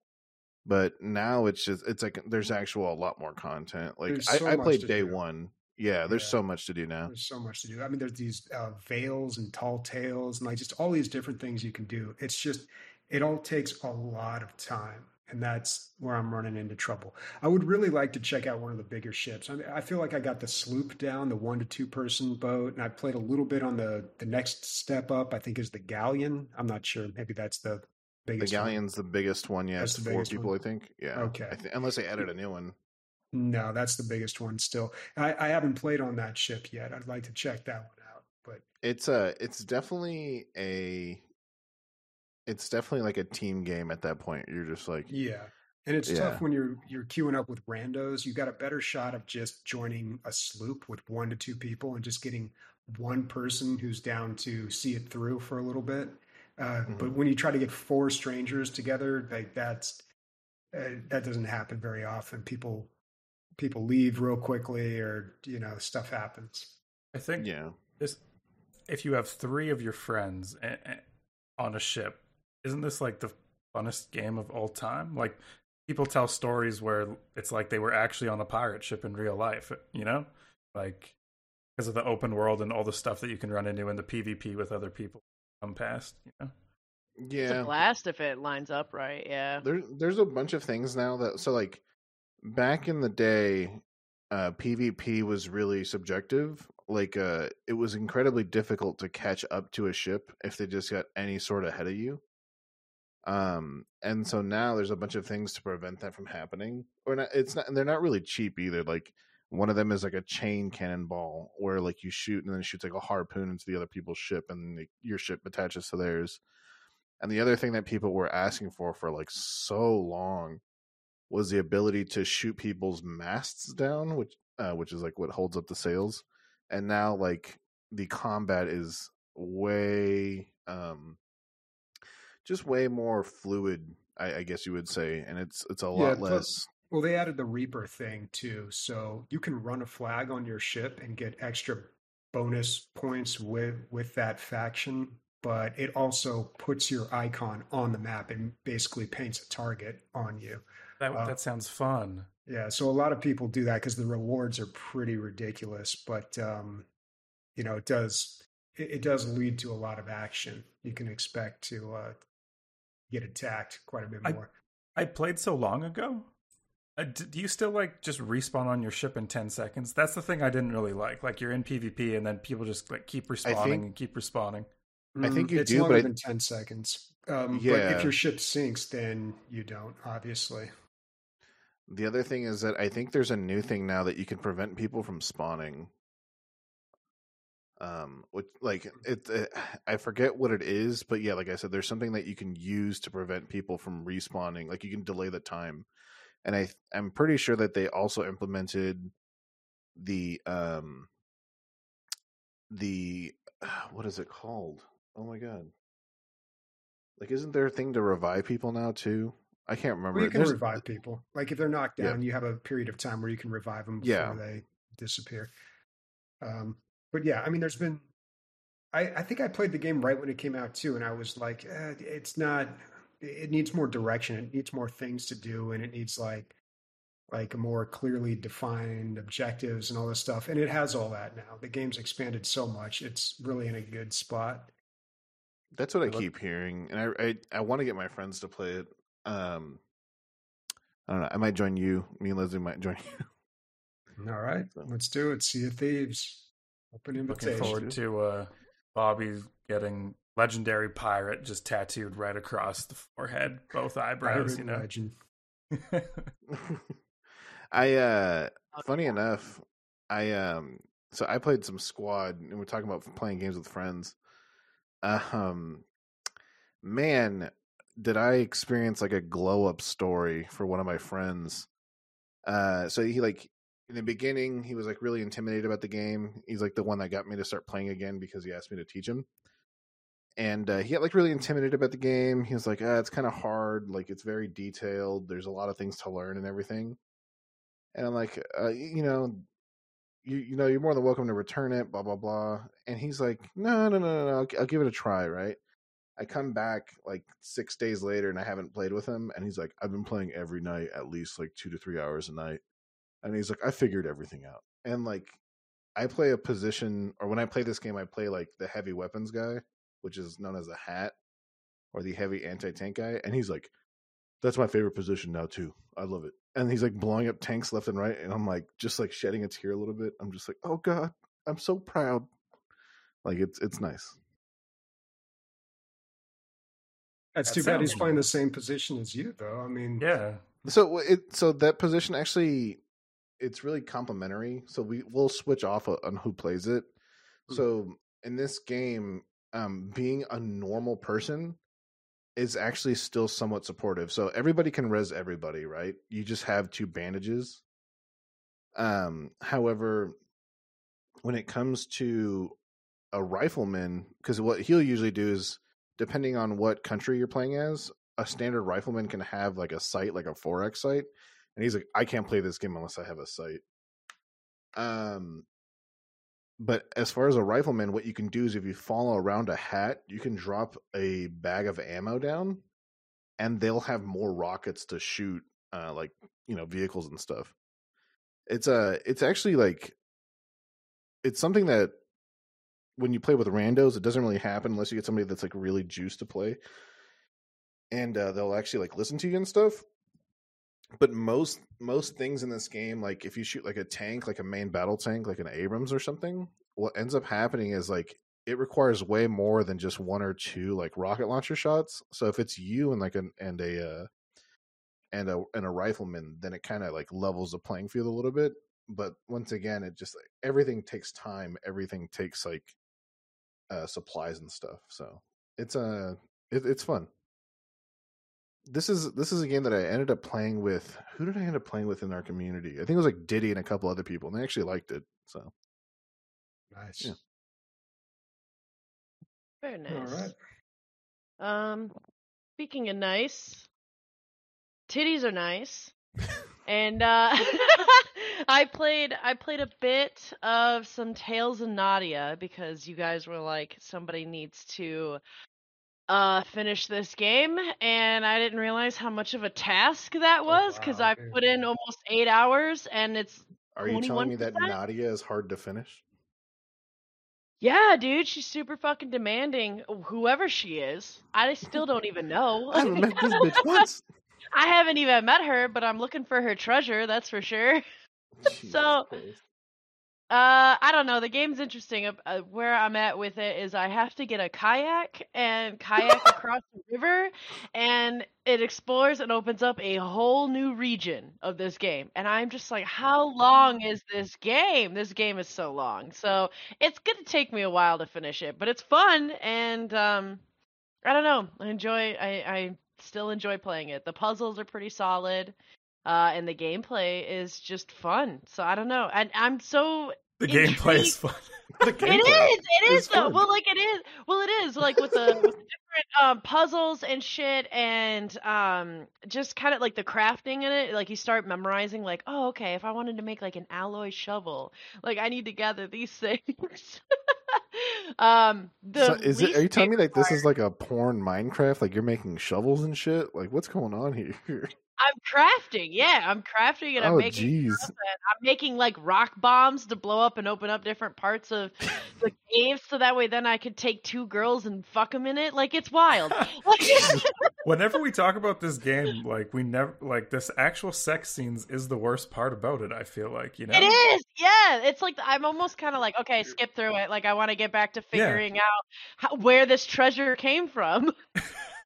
but now it's just it's like there's actual a lot more content. Like so I, I, played day do. one. Yeah, there's yeah. so much to do now. There's so much to do. I mean, there's these uh, veils and tall tales and like just all these different things you can do. It's just it all takes a lot of time and that's where I'm running into trouble. I would really like to check out one of the bigger ships. I, mean, I feel like I got the sloop down, the one to two person boat, and I played a little bit on the the next step up. I think is the galleon. I'm not sure. Maybe that's the biggest. The galleon's one. the biggest one. Yeah, that's it's four people. One. I think. Yeah. Okay. Th- unless they added a new one. No, that's the biggest one. Still, I, I haven't played on that ship yet. I'd like to check that one out. But it's a, it's definitely a it's definitely like a team game at that point. You're just like yeah. And it's yeah. tough when you're you're queuing up with randos. You got a better shot of just joining a sloop with one to two people and just getting one person who's down to see it through for a little bit. Uh, mm-hmm. But when you try to get four strangers together, like that's uh, that doesn't happen very often. People people leave real quickly, or you know, stuff happens. I think yeah. This, if you have three of your friends on a ship, isn't this like the funnest game of all time? Like people tell stories where it's like they were actually on a pirate ship in real life, you know? Like because of the open world and all the stuff that you can run into in the PvP with other people come past, you know? Yeah. It's a blast if it lines up right, yeah. There there's a bunch of things now that so like back in the day uh, PvP was really subjective. Like, uh, it was incredibly difficult to catch up to a ship if they just got any sort of ahead of you. Um, and so now there's a bunch of things to prevent that from happening. Or not, it's not, and they're not really cheap either. Like one of them is like a chain cannonball where like you shoot and then it shoots like a harpoon into the other people's ship and the, your ship attaches to theirs. And the other thing that people were asking for for like so long was the ability to shoot people's masts down, which uh, which is like what holds up the sails. And now like the combat is way um just way more fluid, I, I guess you would say, and it's it's a lot Yeah, less. plus, well, they added the Reaper thing too, so you can run a flag on your ship and get extra bonus points with with that faction. But it also puts your icon on the map and basically paints a target on you. That Uh, that sounds fun. Yeah, so a lot of people do that because the rewards are pretty ridiculous, but um, you know, it does it, it does lead to a lot of action. You can expect to uh, get attacked quite a bit more. I played so long ago. Uh, d- do you still like just respawn on your ship in 10 seconds? That's the thing I didn't really like. Like you're in PvP and then people just like keep respawning think- and keep respawning. I think Mm, you it's do, longer but I- than ten seconds. Um, But Yeah. if your ship sinks, then you don't. Obviously, The other thing is that I think there's a new thing now that you can prevent people from spawning. Um, which like it, uh I forget what it is, but yeah, like I said, there's something that you can use to prevent people from respawning. Like you can delay the time, and I I'm pretty sure that they also implemented the um the what is it called? Oh my god! Like, isn't there a thing to revive people now too? I can't remember. well, you can There's- revive people. Like if they're knocked Yeah. down, you have a period of time where you can revive them before Yeah. they disappear. Um, but yeah, I mean, there's been. I, I think I played the game right when it came out too, and I was like, eh, it's not. It needs more direction. It needs more things to do, and it needs like like more clearly defined objectives and all this stuff. And it has all that now. The game's expanded so much; it's really in a good spot. That's what I Look- keep hearing, and I I, I want to get my friends to play it. Um, I don't know. I might join you. Me and Leslie might join you. All right, So- let's do it. Sea of Thieves. Open Looking forward to uh, Bobby getting legendary pirate just tattooed right across the forehead, both eyebrows. Pirate You know. legend. I uh, funny enough, I um, so I played some squad, and we're talking about playing games with friends. Um, man, did I experience like a glow up story for one of my friends? Uh, so he like in the beginning he was like really intimidated about the game. He's like the one that got me to start playing again because he asked me to teach him. And uh, he got like really intimidated about the game. He was like, ah, "It's kind of hard. Like it's very detailed. There's a lot of things to learn and everything." And I'm like, uh, you know, you you know, you're more than welcome to return it. Blah blah blah. And he's like, "No, no, no, no, no. I'll, I'll give it a try." Right. I come back like six days later and I haven't played with him, and he's like, "I've been playing every night, at least like two to three hours a night." And he's like, "I figured everything out." And like, I play a position, or when I play this game, I play like the heavy weapons guy, which is known as the hat, or the heavy anti tank guy. And he's like, "That's my favorite position now too. I love it." And he's like blowing up tanks left and right, and I'm like just like shedding a tear a little bit. I'm just like, "Oh God, I'm so proud." Like it's it's nice. That's That too bad he's sounds- playing the same position as you, though. I mean, yeah. So it so that position actually it's really complementary. So we will switch off on who plays it. Hmm. So in this game, um, being a normal person is actually still somewhat supportive. So everybody can res everybody, right? You just have two bandages. Um, however, when it comes to a rifleman, because what he'll usually do is, depending on what country you're playing as, a standard rifleman can have like a sight, like a 4x sight. And he's like, I can't play this game unless I have a sight. Um, but as far as a rifleman, what you can do is if you follow around a hat, you can drop a bag of ammo down, and they'll have more rockets to shoot, uh, like you know, vehicles and stuff. It's a, it's actually like, it's something that when you play with randos, it doesn't really happen unless you get somebody that's like really juiced to play, and uh, they'll actually like listen to you and stuff. But most most things in this game, like if you shoot like a tank, like a main battle tank, like an Abrams or something, what ends up happening is like it requires way more than just one or two like rocket launcher shots. So if it's you and like an and a uh, and a and a rifleman, then it kind of like levels the playing field a little bit. But once again, it just everything takes time. Everything takes like uh, supplies and stuff. So it's a uh, it, it's fun. This is this is a game that I ended up playing with. Who did I end up playing with in our community? I think it was like Diddy and a couple other people, and they actually liked it. So Nice. Yeah. Very nice. All right. Um, speaking of nice, titties are nice, and uh, I played I played a bit of some Tales of Nadia because you guys were like somebody needs to uh finish this game and I didn't realize how much of a task that was because wow, I put in almost eight hours and it's Are you telling me that Nadia is hard to finish? yeah dude she's super fucking demanding whoever she is I still don't even know I haven't met this bitch once. I haven't even met her, but I'm looking for her treasure, that's for sure. Jesus So- Christ. Uh, I don't know. The game's interesting. Uh, where I'm at with it is I have to get a kayak and kayak across the river, and it explores and opens up a whole new region of this game. And I'm just like, how long is this game? This game is so long. So it's gonna take me a while to finish it, but it's fun, and um, I don't know. I enjoy. I I still enjoy playing it. The puzzles are pretty solid. Uh, and the gameplay is just fun. So I don't know. And I'm so The gameplay is fun. The it is. It is is though. fun. Well, like it is. Well, it is like with the, with the different um, puzzles and shit, and um, just kind of like the crafting in it. Like you start memorizing, like, oh, okay, if I wanted to make like an alloy shovel, like I need to gather these things. um, the So is it? Are you telling me like this is like a porn Minecraft? Like you're making shovels and shit? Like what's going on here? I'm crafting. Yeah, I'm crafting and I'm oh making jeez. I'm making like rock bombs to blow up and open up different parts of the cave, so that way then I could take two girls and fuck them in it. Like it's wild. Whenever we talk about this game, like we never like this actual sex scenes is the worst part about it. I feel like you know it is. Yeah, it's like I'm almost kind of like okay, skip through it. Like I want to get back to Yeah. figuring out how, where this treasure came from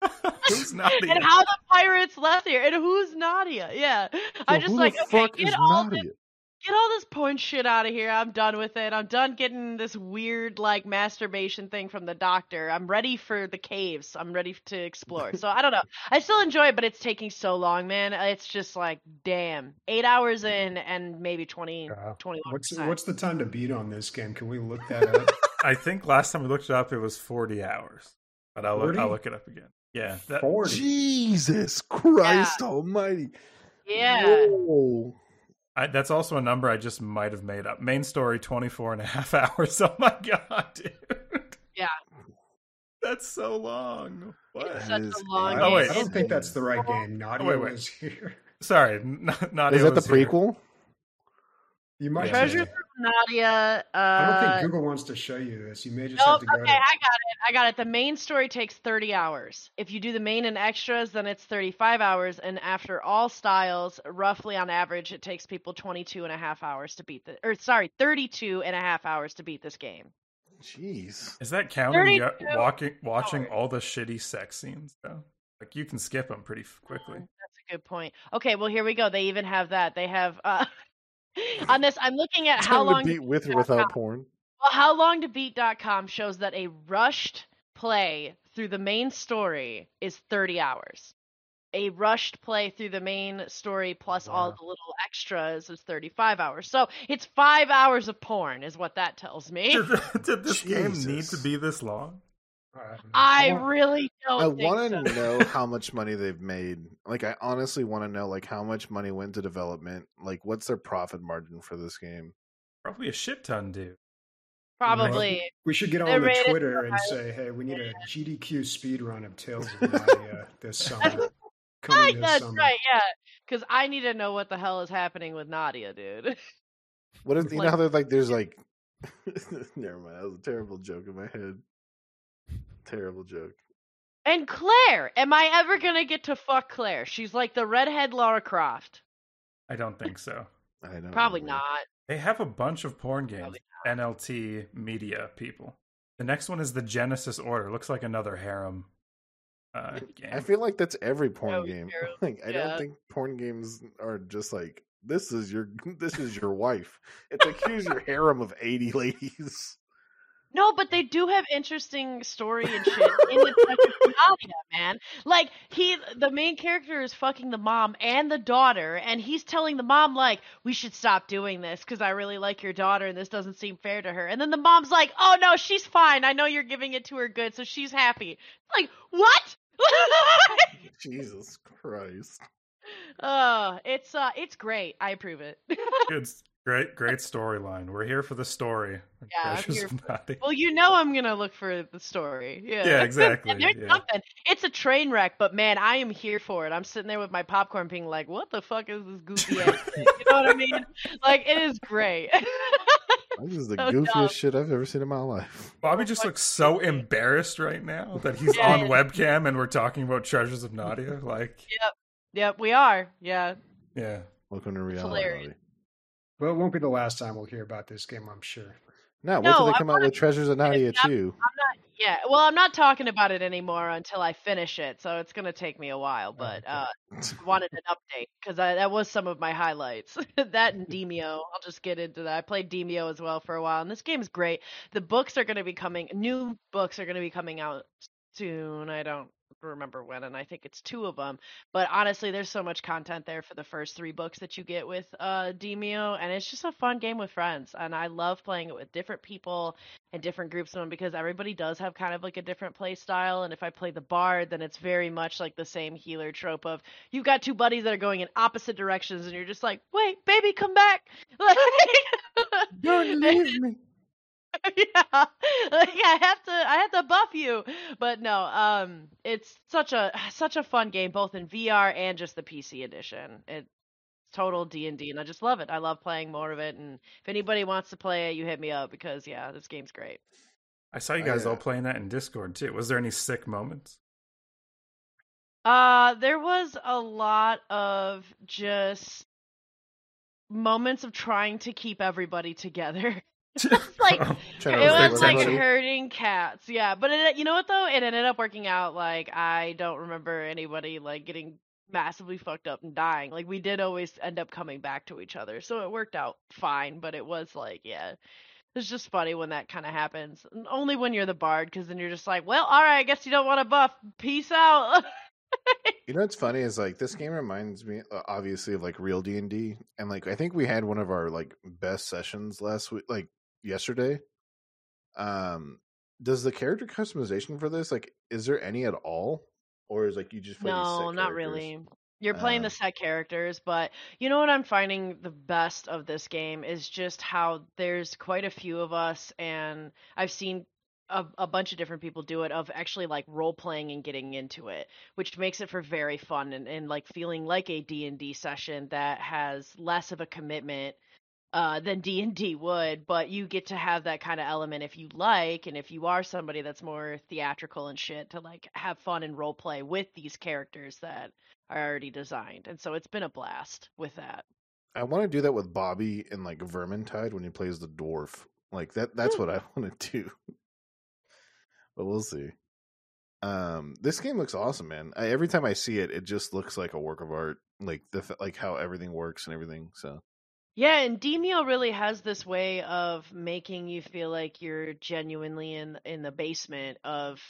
Who's Nadia? and how the pirates left here and who's Nadia. Yeah, I So just who like the okay, fuck get is all this Nadia? get all this porn shit out of here. I'm done with it. I'm done getting this weird like masturbation thing from the doctor. I'm ready for the caves. I'm ready to explore. So I don't know. I still enjoy it, but it's taking so long, man. It's just like, damn, eight hours in and maybe 20, Uh, 21 what's what's the time to beat on this game? Can we look that up? I think last time we looked it up, it was forty hours, but I'll look, I'll look it up again. Yeah, that, Forty. Jesus Christ Almighty! Yeah. Whoa. I, that's also a number I just might have made up. Main story 24 and a half hours. Oh my god, dude. Yeah. That's so long. What? It's such is a long Oh, game. wait. I don't think that's the right game. Nadia oh, wait, wait. was here. Sorry, n- not Is that the prequel? You might Yeah. Treasure just- from Nadia. Uh, I don't think Google wants to show you this. You may just No, have to go okay, to. I got it. I got it. The main story takes 30 hours. If you do the main and extras, then it's 35 hours. And after all styles, roughly on average, it takes people 22 and a half hours to beat the, or sorry, 32 and a half hours to beat this game. Jeez. Is that counting you walking, watching hours. all the shitty sex scenes though? Like you can skip them pretty quickly. Mm, That's a good point. Okay, well here we go. They even have that. They have uh on this. I'm looking at how Time to long. beat with or without porn. Well, how long to beat.com shows that a rushed play through the main story is 30 hours. A rushed play through the main story plus all the little extras is 35 hours. So it's five hours of porn, is what that tells me. Did, did this game need to be this long? I don't know. I Well, really don't I think want so. to know how much money they've made. Like, I honestly want to know, like, how much money went to development. Like, what's their profit margin for this game? Probably a shit ton, dude. Probably. We should get They're on the Twitter and say, "Hey, we need a GDQ speed run of Tales of Nadia uh, this summer." Coming this That's summer. right, yeah. Because I need to know what the hell is happening with Nadia, dude. What if you Like- know how there's like there's like never mind, that was a terrible joke in my head. Terrible joke. And Claire, am I ever gonna get to fuck Claire? She's like the redhead Lara Croft. I don't think so. I don't Probably know. not. They have a bunch of porn games. NLT media people. The next one is the Genesis Order. Looks like another harem uh, game. I feel like that's every porn Oh, game. Like I don't think porn games are just like this is your this is your wife. It's like here's your harem of eighty ladies. No, but they do have interesting story and shit in the Treasures man. Like he, the main character is fucking the mom and the daughter, and he's telling the mom like, "We should stop doing this because I really like your daughter, and this doesn't seem fair to her." And then the mom's like, "Oh no, she's fine. I know you're giving it to her good, so she's happy." Like what? Jesus Christ. Oh, it's uh, it's great. I approve it. Good, great, great storyline. We're here for the story. Yeah, I'm here of well, you know I'm gonna look for the story. Yeah, Yeah, exactly, there's yeah. something. It's a train wreck, but man, I am here for it. I'm sitting there with my popcorn, being like, "What the fuck is this goofy ass? You know what I mean? Like, it is great. This is the So goofiest dumb. shit I've ever seen in my life. Bobby oh, just looks so embarrassed right now that he's Yeah, on yeah. webcam and we're talking about Treasures of Nadia. Like, yep, yep, we are. Yeah. yeah. Welcome to reality. Hilarious. Well, it won't be the last time we'll hear about this game, I'm sure. No, wait No, till they I come out with Treasures of Nadia not- too. Yeah. Well, I'm not talking about it anymore until I finish it, so it's gonna take me a while. But okay. uh, wanted an update because that was some of my highlights. that and Demeo. I'll just get into that. I played Demeo as well for a while, and this game's great. The books are going to be coming. New books are going to be coming out soon. I don't remember when, and I think it's two of them. But honestly, there's so much content there for the first three books that you get with uh, Demeo, and it's just a fun game with friends. And I love playing it with different people and different groups of them because everybody does have kind of like a different play style. And if I play the bard, then it's very much like the same healer trope of you've got two buddies that are going in opposite directions, and you're just like, wait, baby, come back. Don't leave me. yeah, like I have to, I have to buff you. But no, um, it's such a such a fun game, both in VR and just the PC edition. It's total D and D, and I just love it. I love playing more of it. And if anybody wants to play it, you hit me up because yeah, this game's great. I saw you I, guys uh, all playing that in Discord too. Was there any sick moments? Uh, there was a lot of just moments of trying to keep everybody together. like it was like hurting cats, yeah. But it, you know what though, it ended up working out. Like I don't remember anybody like getting massively fucked up and dying. Like we did always end up coming back to each other, so it worked out fine. But it was like, yeah, it's just funny when that kind of happens. And Only when you're the bard, because then you're just like, well, all right, I guess you don't want to buff. Peace out. You know what's funny is like this game reminds me obviously of like real D and D, and like I think we had one of our like best sessions last week, like yesterday. Um, does the character customization for this like is there any at all, or is like you just play No, not characters? really. You're playing the Um, set characters, but you know what I'm finding the best of this game is just how there's quite a few of us, and I've seen a, a bunch of different people do it of actually like role playing and getting into it, which makes it for very fun and, and like feeling like a D&D session that has less of a commitment uh, than D and D would, but you get to have that kind of element if you like, and if you are somebody that's more theatrical and shit, to like have fun and role play with these characters that are already designed. And so it's been a blast with that. I want to do that with Bobby in like Vermintide when he plays the dwarf. Like that. That's what I want to do. but we'll see. Um, this game looks awesome, man. I, every time I see it, it just looks like a work of art. Like the like how everything works and everything. So Yeah, and Demeo really has this way of making you feel like you're genuinely in in the basement of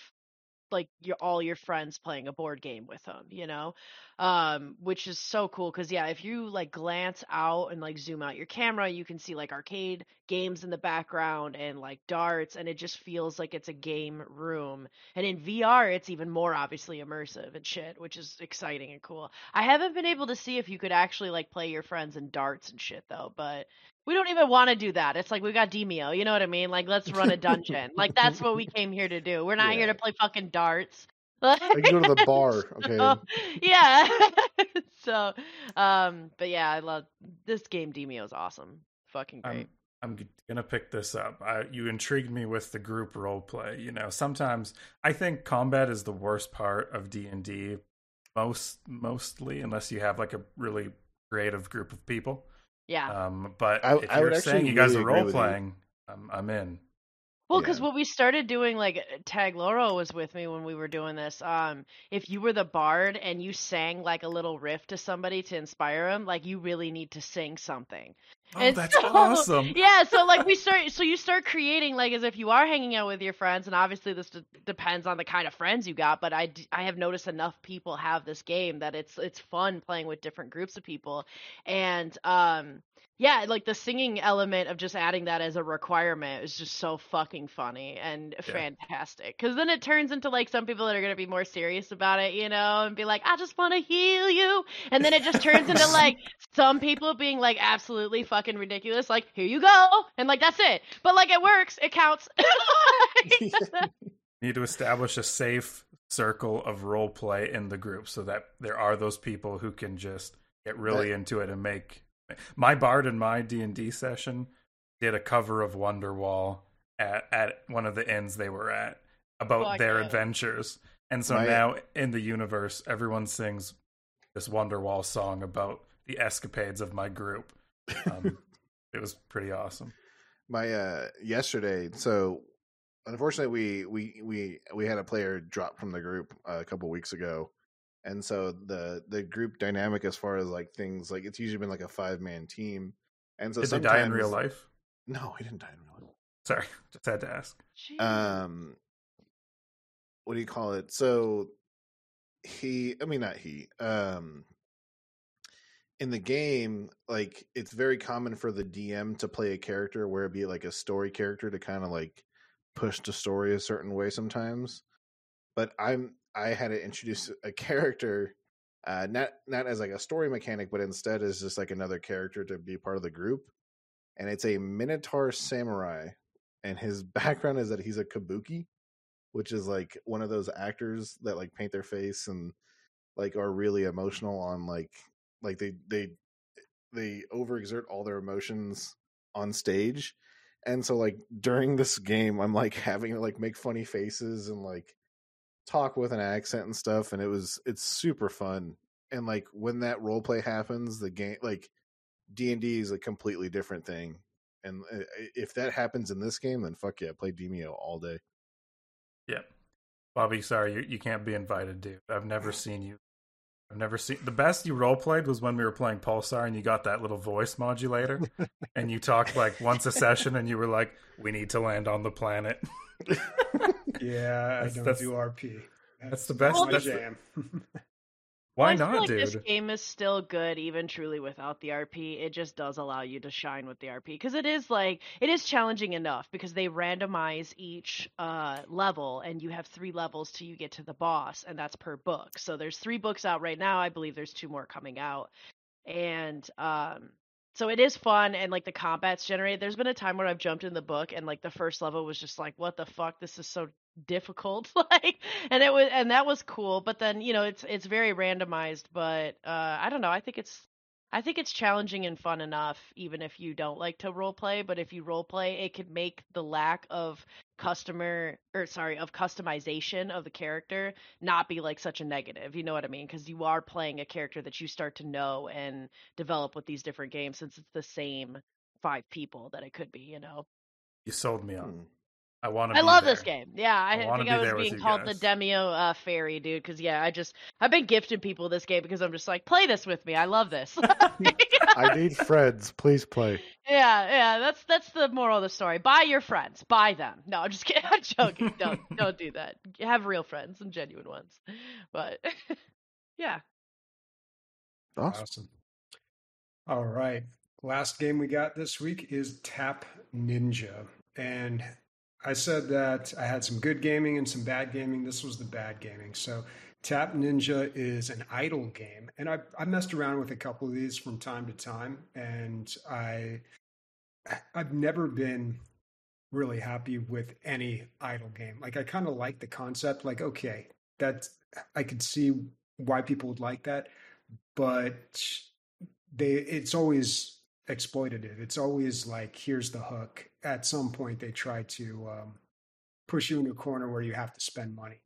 like your all your friends playing a board game with them, you know, um, which is so cool because yeah, if you like glance out and like zoom out your camera, you can see like arcade games in the background and like darts, and it just feels like it's a game room. And in VR, it's even more obviously immersive and shit, which is exciting and cool. I haven't been able to see if you could actually like play your friends in darts and shit though, but we don't even want to do that. It's like we got Demeo, you know what I mean? Like let's run a dungeon. like that's what we came here to do. We're not Yeah. here to play fucking darts. I can go to the bar. Okay. So, yeah. so, um, but yeah, I love this game. Demeo is awesome. Fucking great. I'm I'm gonna pick this up. I, you intrigued me with the group role play. You know, sometimes I think combat is the worst part of D and D. Most mostly, unless you have like a really creative group of people. Yeah. Um, but I- if I you're saying you guys really are role playing, I'm, I'm in. Well, because Yeah. what we started doing, like Tag Loro was with me when we were doing this. Um, if you were the bard and you sang like a little riff to somebody to inspire them, like you really need to sing something. Oh, And that's so- awesome. Yeah, so like we start, so you start creating like as if you are hanging out with your friends, and obviously this d- depends on the kind of friends you got. But I, d- I have noticed enough people have this game that it's it's fun playing with different groups of people, and um. Yeah, like the singing element of just adding that as a requirement is just so fucking funny and Yeah. fantastic. Because then it turns into like some people that are going to be more serious about it, you know, and be like, I just want to heal you. And then it just turns into like some people being like absolutely fucking ridiculous, like, here you go. And like, that's it. But like, it works, it counts. You need to establish a safe circle of role play in the group so that there are those people who can just get really That- into it and make my bard in my d&d session did a cover of wonderwall at, at one of the inns they were at about oh, Fuck their yeah. adventures and so My- now in the universe everyone sings this wonderwall song about the escapades of my group um, it was pretty awesome. My uh yesterday so unfortunately we we we we had a player drop from the group uh, a couple weeks ago and so the the group dynamic as far as like things like it's usually been like a five man team and so did they die in real life? No he didn't die in real life. Sorry just had to ask. Jeez. um what do you call it? So he i mean not he um in the game like it's very common for the dm to play a character where it be like a story character to kind of like push the story a certain way sometimes. But i'm i had to introduce a character uh not not as like a story mechanic but instead as just like another character to be part of the group. And it's a minotaur samurai and his background is that he's a kabuki which is like one of those actors that like paint their face and like are really emotional on like like they they they overexert all their emotions on stage and so like during this game i'm like having to like make funny faces and like talk with an accent and stuff and it was it's super fun and like when that role play happens the game like d&d is a completely different thing and uh, if that happens in this game then fuck yeah play demeo all day Yeah. Bobby, sorry, you, you can't be invited, dude. I've never seen you. I've never seen the best you role played was when we were playing Pulsar and you got that little voice modulator and you talked like once a session and you were like, We need to land on the planet. Yeah, I That's- don't that's- do RP. that's the best- my that's the- jam. Why I feel not, like dude? This game is still good, even truly without the RP. It just does allow you to shine with the RP because it is like it is challenging enough because they randomize each uh, level, and you have three levels till you get to the boss, and that's per book. So there's three books out right now. I believe there's two more coming out, and um, so it is fun and like the combat's generated. There's been a time where I've jumped in the book and like the first level was just like, what the fuck? This is so difficult like and it was and that was cool but then you know it's it's very randomized but uh i don't know i think it's i think it's challenging and fun enough even if you don't like to role play but if you role play it could make the lack of customer or sorry of customization of the character not be like such a negative you know what i mean because you are playing a character that you start to know and develop with these different games since it's the same five people that it could be you know You sold me on. I want to. I love this game. Yeah, I, I think I was there being called guys. the Demeo uh, fairy, dude. Because yeah, I just I've been gifting people this game because I'm just like, play this with me. I love this. i need friends please play yeah, yeah. That's that's the moral of the story. Buy your friends. Buy them. No, I'm just kidding. I'm joking. don't don't do that. Have real friends and genuine ones. But yeah, awesome Awesome. All right. Last game we got this week is Tap Ninja. And I said that I had some good gaming and some bad gaming. This was the bad gaming. So Tap Ninja is an idle game. And I, I messed around with a couple of these from time to time. And I I've never been really happy with any idle game. Like I kind of like the concept, like, okay, that's I could see why people would like that, but they it's always exploitative. It's always like here's the hook. At some point, they try to um, push you into a corner where you have to spend money.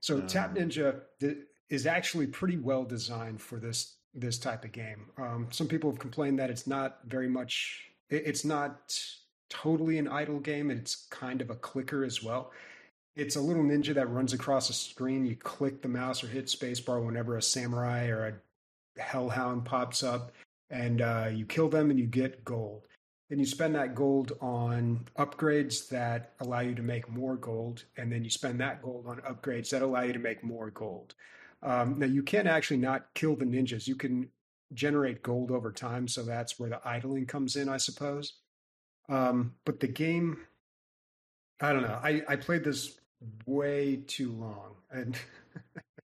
So Tap Um. Ninja th- is actually pretty well designed for this this type of game. Um, some people have complained that it's not very much. it- It's not totally an idle game. It's kind of a clicker as well. It's a little ninja that runs across a screen. You click the mouse or hit spacebar whenever a samurai or a hellhound pops up, and uh, you kill them and you get gold. Then you spend that gold on upgrades that allow you to make more gold, and then you spend that gold on upgrades that allow you to make more gold. Um, now you can actually not kill the ninjas. You can generate gold over time, so that's where the idling comes in, I suppose. Um, but the game, I don't know. I, I played this way too long, and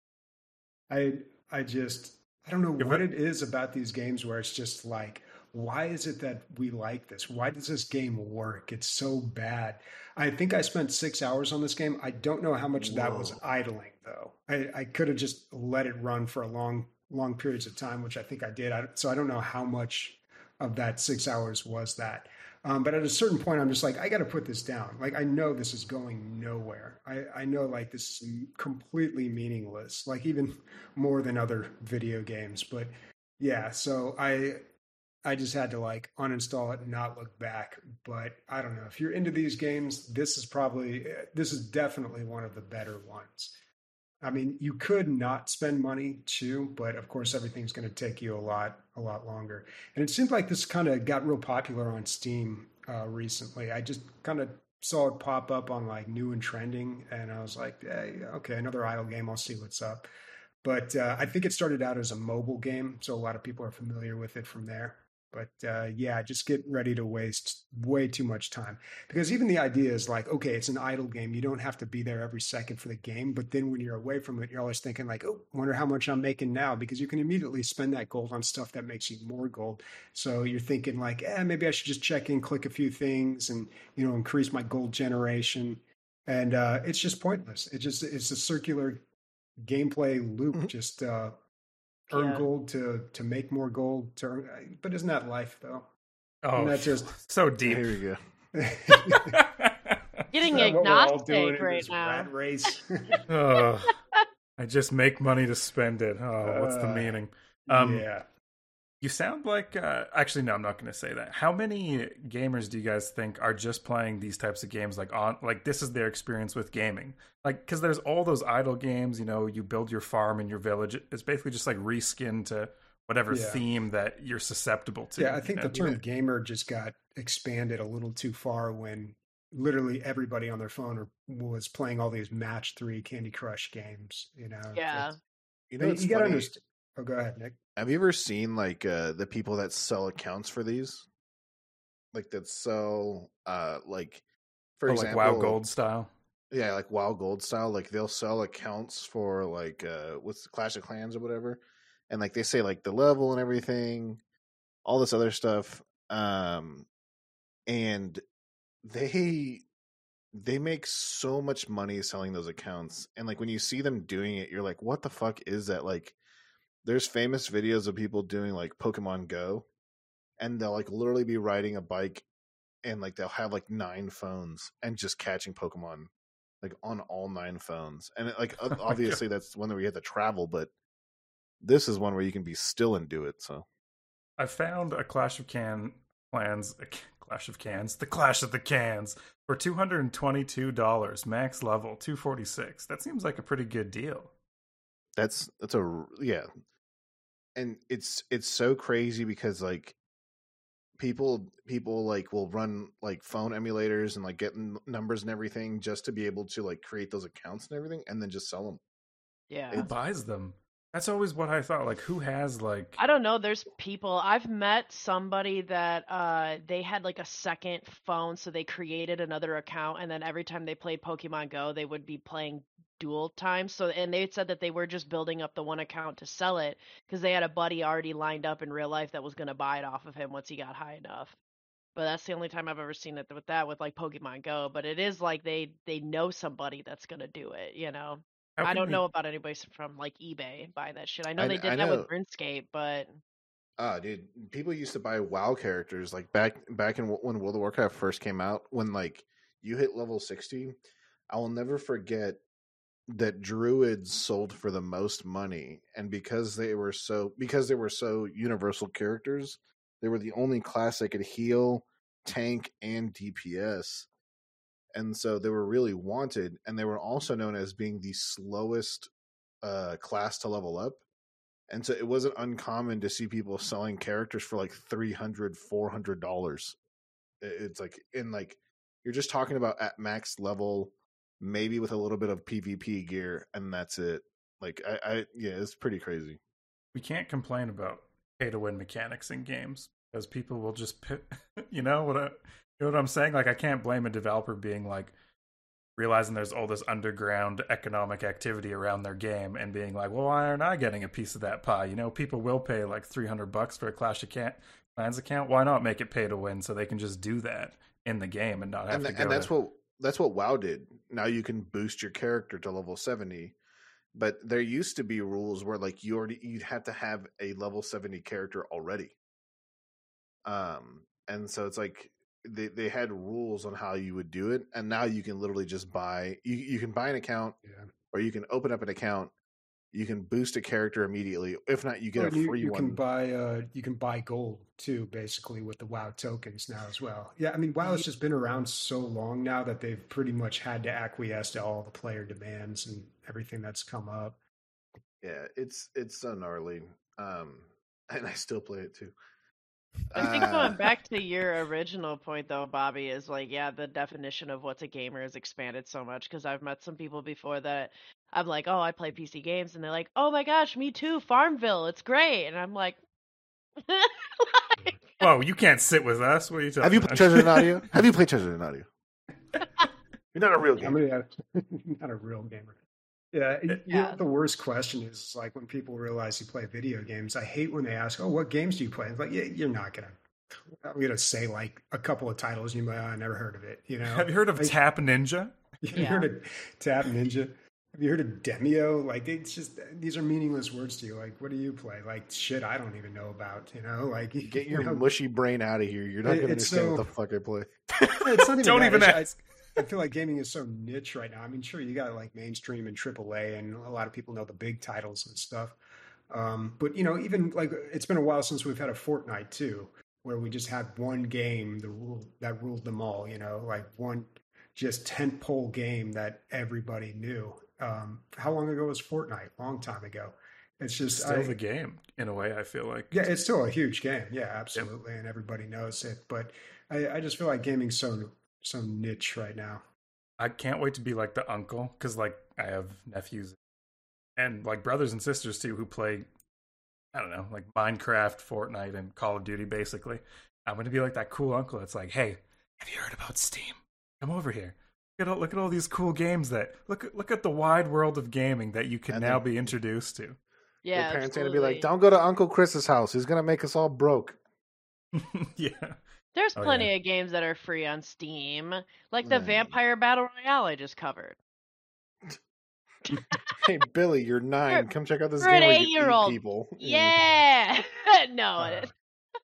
I I just I don't know what it is about these games where it's just like, why is it that we like this? Why does this game work? It's so bad. I think I spent six hours on this game. I don't know how much Whoa. that was idling though. I, I could have just let it run for a long long periods of time, which I think I did. I, so I don't know how much of that six hours was that. Um, but at a certain point, I'm just like, I got to put this down. Like, I know this is going nowhere. I, I know like this is completely meaningless, like even more than other video games. But yeah, so I I just had to like uninstall it and not look back. But I don't know if you're into these games, this is probably this is definitely one of the better ones. I mean, you could not spend money too, but of course, everything's going to take you a lot, a lot longer. And it seems like this kind of got real popular on Steam uh, recently. I just kind of saw it pop up on like new and trending, and I was like, hey, okay, another idle game. I'll see what's up. But uh, I think it started out as a mobile game, so a lot of people are familiar with it from there. But uh, yeah, just get ready to waste way too much time because even the idea is like, okay, it's an idle game. You don't have to be there every second for the game. But then when you're away from it, you're always thinking like, oh, wonder how much I'm making now because you can immediately spend that gold on stuff that makes you more gold. So you're thinking like, eh, maybe I should just check in, click a few things, and you know, increase my gold generation. And uh, it's just pointless. It just it's a circular gameplay loop. Mm-hmm. Just uh, earn yeah. gold to to make more gold to earn, but isn't that life though? Oh that's just so deep. Here we go. Getting agnostic right now. race? Oh, i just make money to spend it. Oh what's the uh, meaning? Um yeah you sound like uh, actually no, I'm not going to say that. How many gamers do you guys think are just playing these types of games like on like this is their experience with gaming? Like cuz there's all those idle games, you know, you build your farm in your village. It's basically just like reskin to whatever yeah. theme that you're susceptible to. Yeah, I think the term gamer just got expanded a little too far when literally everybody on their phone was playing all these match 3 Candy Crush games, you know. Yeah. You know, you got to understand. Oh, go ahead, Nick. Have you ever seen like uh the people that sell accounts for these? Like that sell uh like for oh, example like WoW Gold style. Yeah, like WoW Gold style. Like they'll sell accounts for like uh what's Clash of Clans or whatever. And like they say like the level and everything, all this other stuff. Um and they they make so much money selling those accounts. And like when you see them doing it, you're like, what the fuck is that? Like there's famous videos of people doing like Pokemon Go, and they'll like literally be riding a bike, and like they'll have like nine phones and just catching Pokemon, like on all nine phones. And it, like oh obviously that's one where you have to travel, but this is one where you can be still and do it. So I found a Clash of Can plans. A Clash of Cans, the Clash of the Cans, for two hundred and twenty-two dollars, max level, two forty-six. That seems like a pretty good deal. That's that's a yeah and it's it's so crazy because like people people like will run like phone emulators and like get numbers and everything just to be able to like create those accounts and everything and then just sell them yeah. Who buys them? That's always what i thought like who has like i don't know there's people i've met somebody that uh they had like a second phone so they created another account and then every time they played pokemon go they would be playing dual time. So and they said that they were just building up the one account to sell it because they had a buddy already lined up in real life that was going to buy it off of him once he got high enough. But that's the only time I've ever seen it with that with like Pokemon Go. But it is like they they know somebody that's going to do it. You know. I don't we... know about anybody from like eBay buying that shit. I know I, they did I that know. with RuneScape, but Ah, uh, dude, people used to buy WoW characters like back back in when World of Warcraft first came out. When like you hit level sixty, I will never forget that druids sold for the most money and because they were so because they were so universal characters they were the only class that could heal tank and DPS. And so they were really wanted, and they were also known as being the slowest uh, class to level up. And so it wasn't uncommon to see people selling characters for like 300 $400. It's like, in like, you're just talking about at max level, maybe with a little bit of PvP gear, and that's it. Like, I, I yeah, it's pretty crazy. We can't complain about pay to win mechanics in games because people will just pit, you know what I, you know what I'm saying? Like I can't blame a developer being like realizing there's all this underground economic activity around their game and being like, well, why aren't I getting a piece of that pie? You know, people will pay like 300 bucks for a Clash of Clans account. Why not make it pay to win so they can just do that in the game and not have and, to go. And that's what that's what WoW did. Now you can boost your character to level 70 but there used to be rules where like you already you'd have to have a level 70 character already um and so it's like they they had rules on how you would do it and now you can literally just buy you you can buy an account Yeah. or you can open up an account you can boost a character immediately if not you get Or a you, free you one. can buy uh you can buy gold too basically with the wow tokens now as well. Yeah i mean wow has just been around so long now that they've pretty much had to acquiesce to all the player demands and everything that's come up. Yeah it's it's so gnarly um and i still play it too I think Uh, going back to your original point, though, Bobby, is like, yeah, the definition of what's a gamer has expanded so much because I've met some people before that I'm like, oh, I play PC games, and they're like, oh my gosh, me too, Farmville, it's great, and I'm like, like, Whoa, you can't sit with us. What are you talking have you about? played treasure and audio have you played treasure and audio you're not a real i gamer mean uh, not a real gamer yeah, you know Yeah. what the worst question is, is like when people realize you play video games. I hate when they ask, "Oh, what games do you play?" It's like, yeah, you're not gonna. I'm gonna say like a couple of titles. You might, oh, I never heard of it. You know, Have you heard of Like- Tap Ninja? Have you Yeah. heard of Tap Ninja? Have you heard of Demeo? Like it's just these are meaningless words to you. Like, what do you play? Like shit, I don't even know about. You know, like Get you your know, mushy brain out of here. You're not It- going to it's understand what the fuck I play. It's not even Don't even It's- I- ask. I feel like gaming is so niche right now. I mean, sure, you got like mainstream and AAA, and a lot of people know the big titles and stuff. Um, but you know, even like it's been a while since we've had a Fortnite too, where we just had one game the rule that ruled them all. You know, like one just tentpole game that everybody knew. Um, how long ago was Fortnite? Long time ago. It's just Still I- the game in a way. I feel like. yeah, it's still a huge game. Yeah, absolutely, and everybody knows it. But I, I just feel like gaming's so so niche right now. I can't wait to be like the uncle because like I have nephews and like brothers and sisters too who play I don't know like Minecraft, Fortnite, and Call of Duty. Basically, I'm gonna be like that cool uncle. that's like, hey, have you heard about Steam? Come over here. Look at all, look at all these cool games that look at look at the wide world of gaming that you can And now then- be introduced to. yeah, Your parents are going to be like, don't go to Uncle Chris's house. He's going to make us all broke. yeah, There's Oh, plenty yeah. of games that are free on Steam, like the Mm. Vampire Battle Royale I just covered. hey, Billy, you're 9 You're- Come check out this you're an game where you eat eight-year-old. people. Yeah, no, Uh,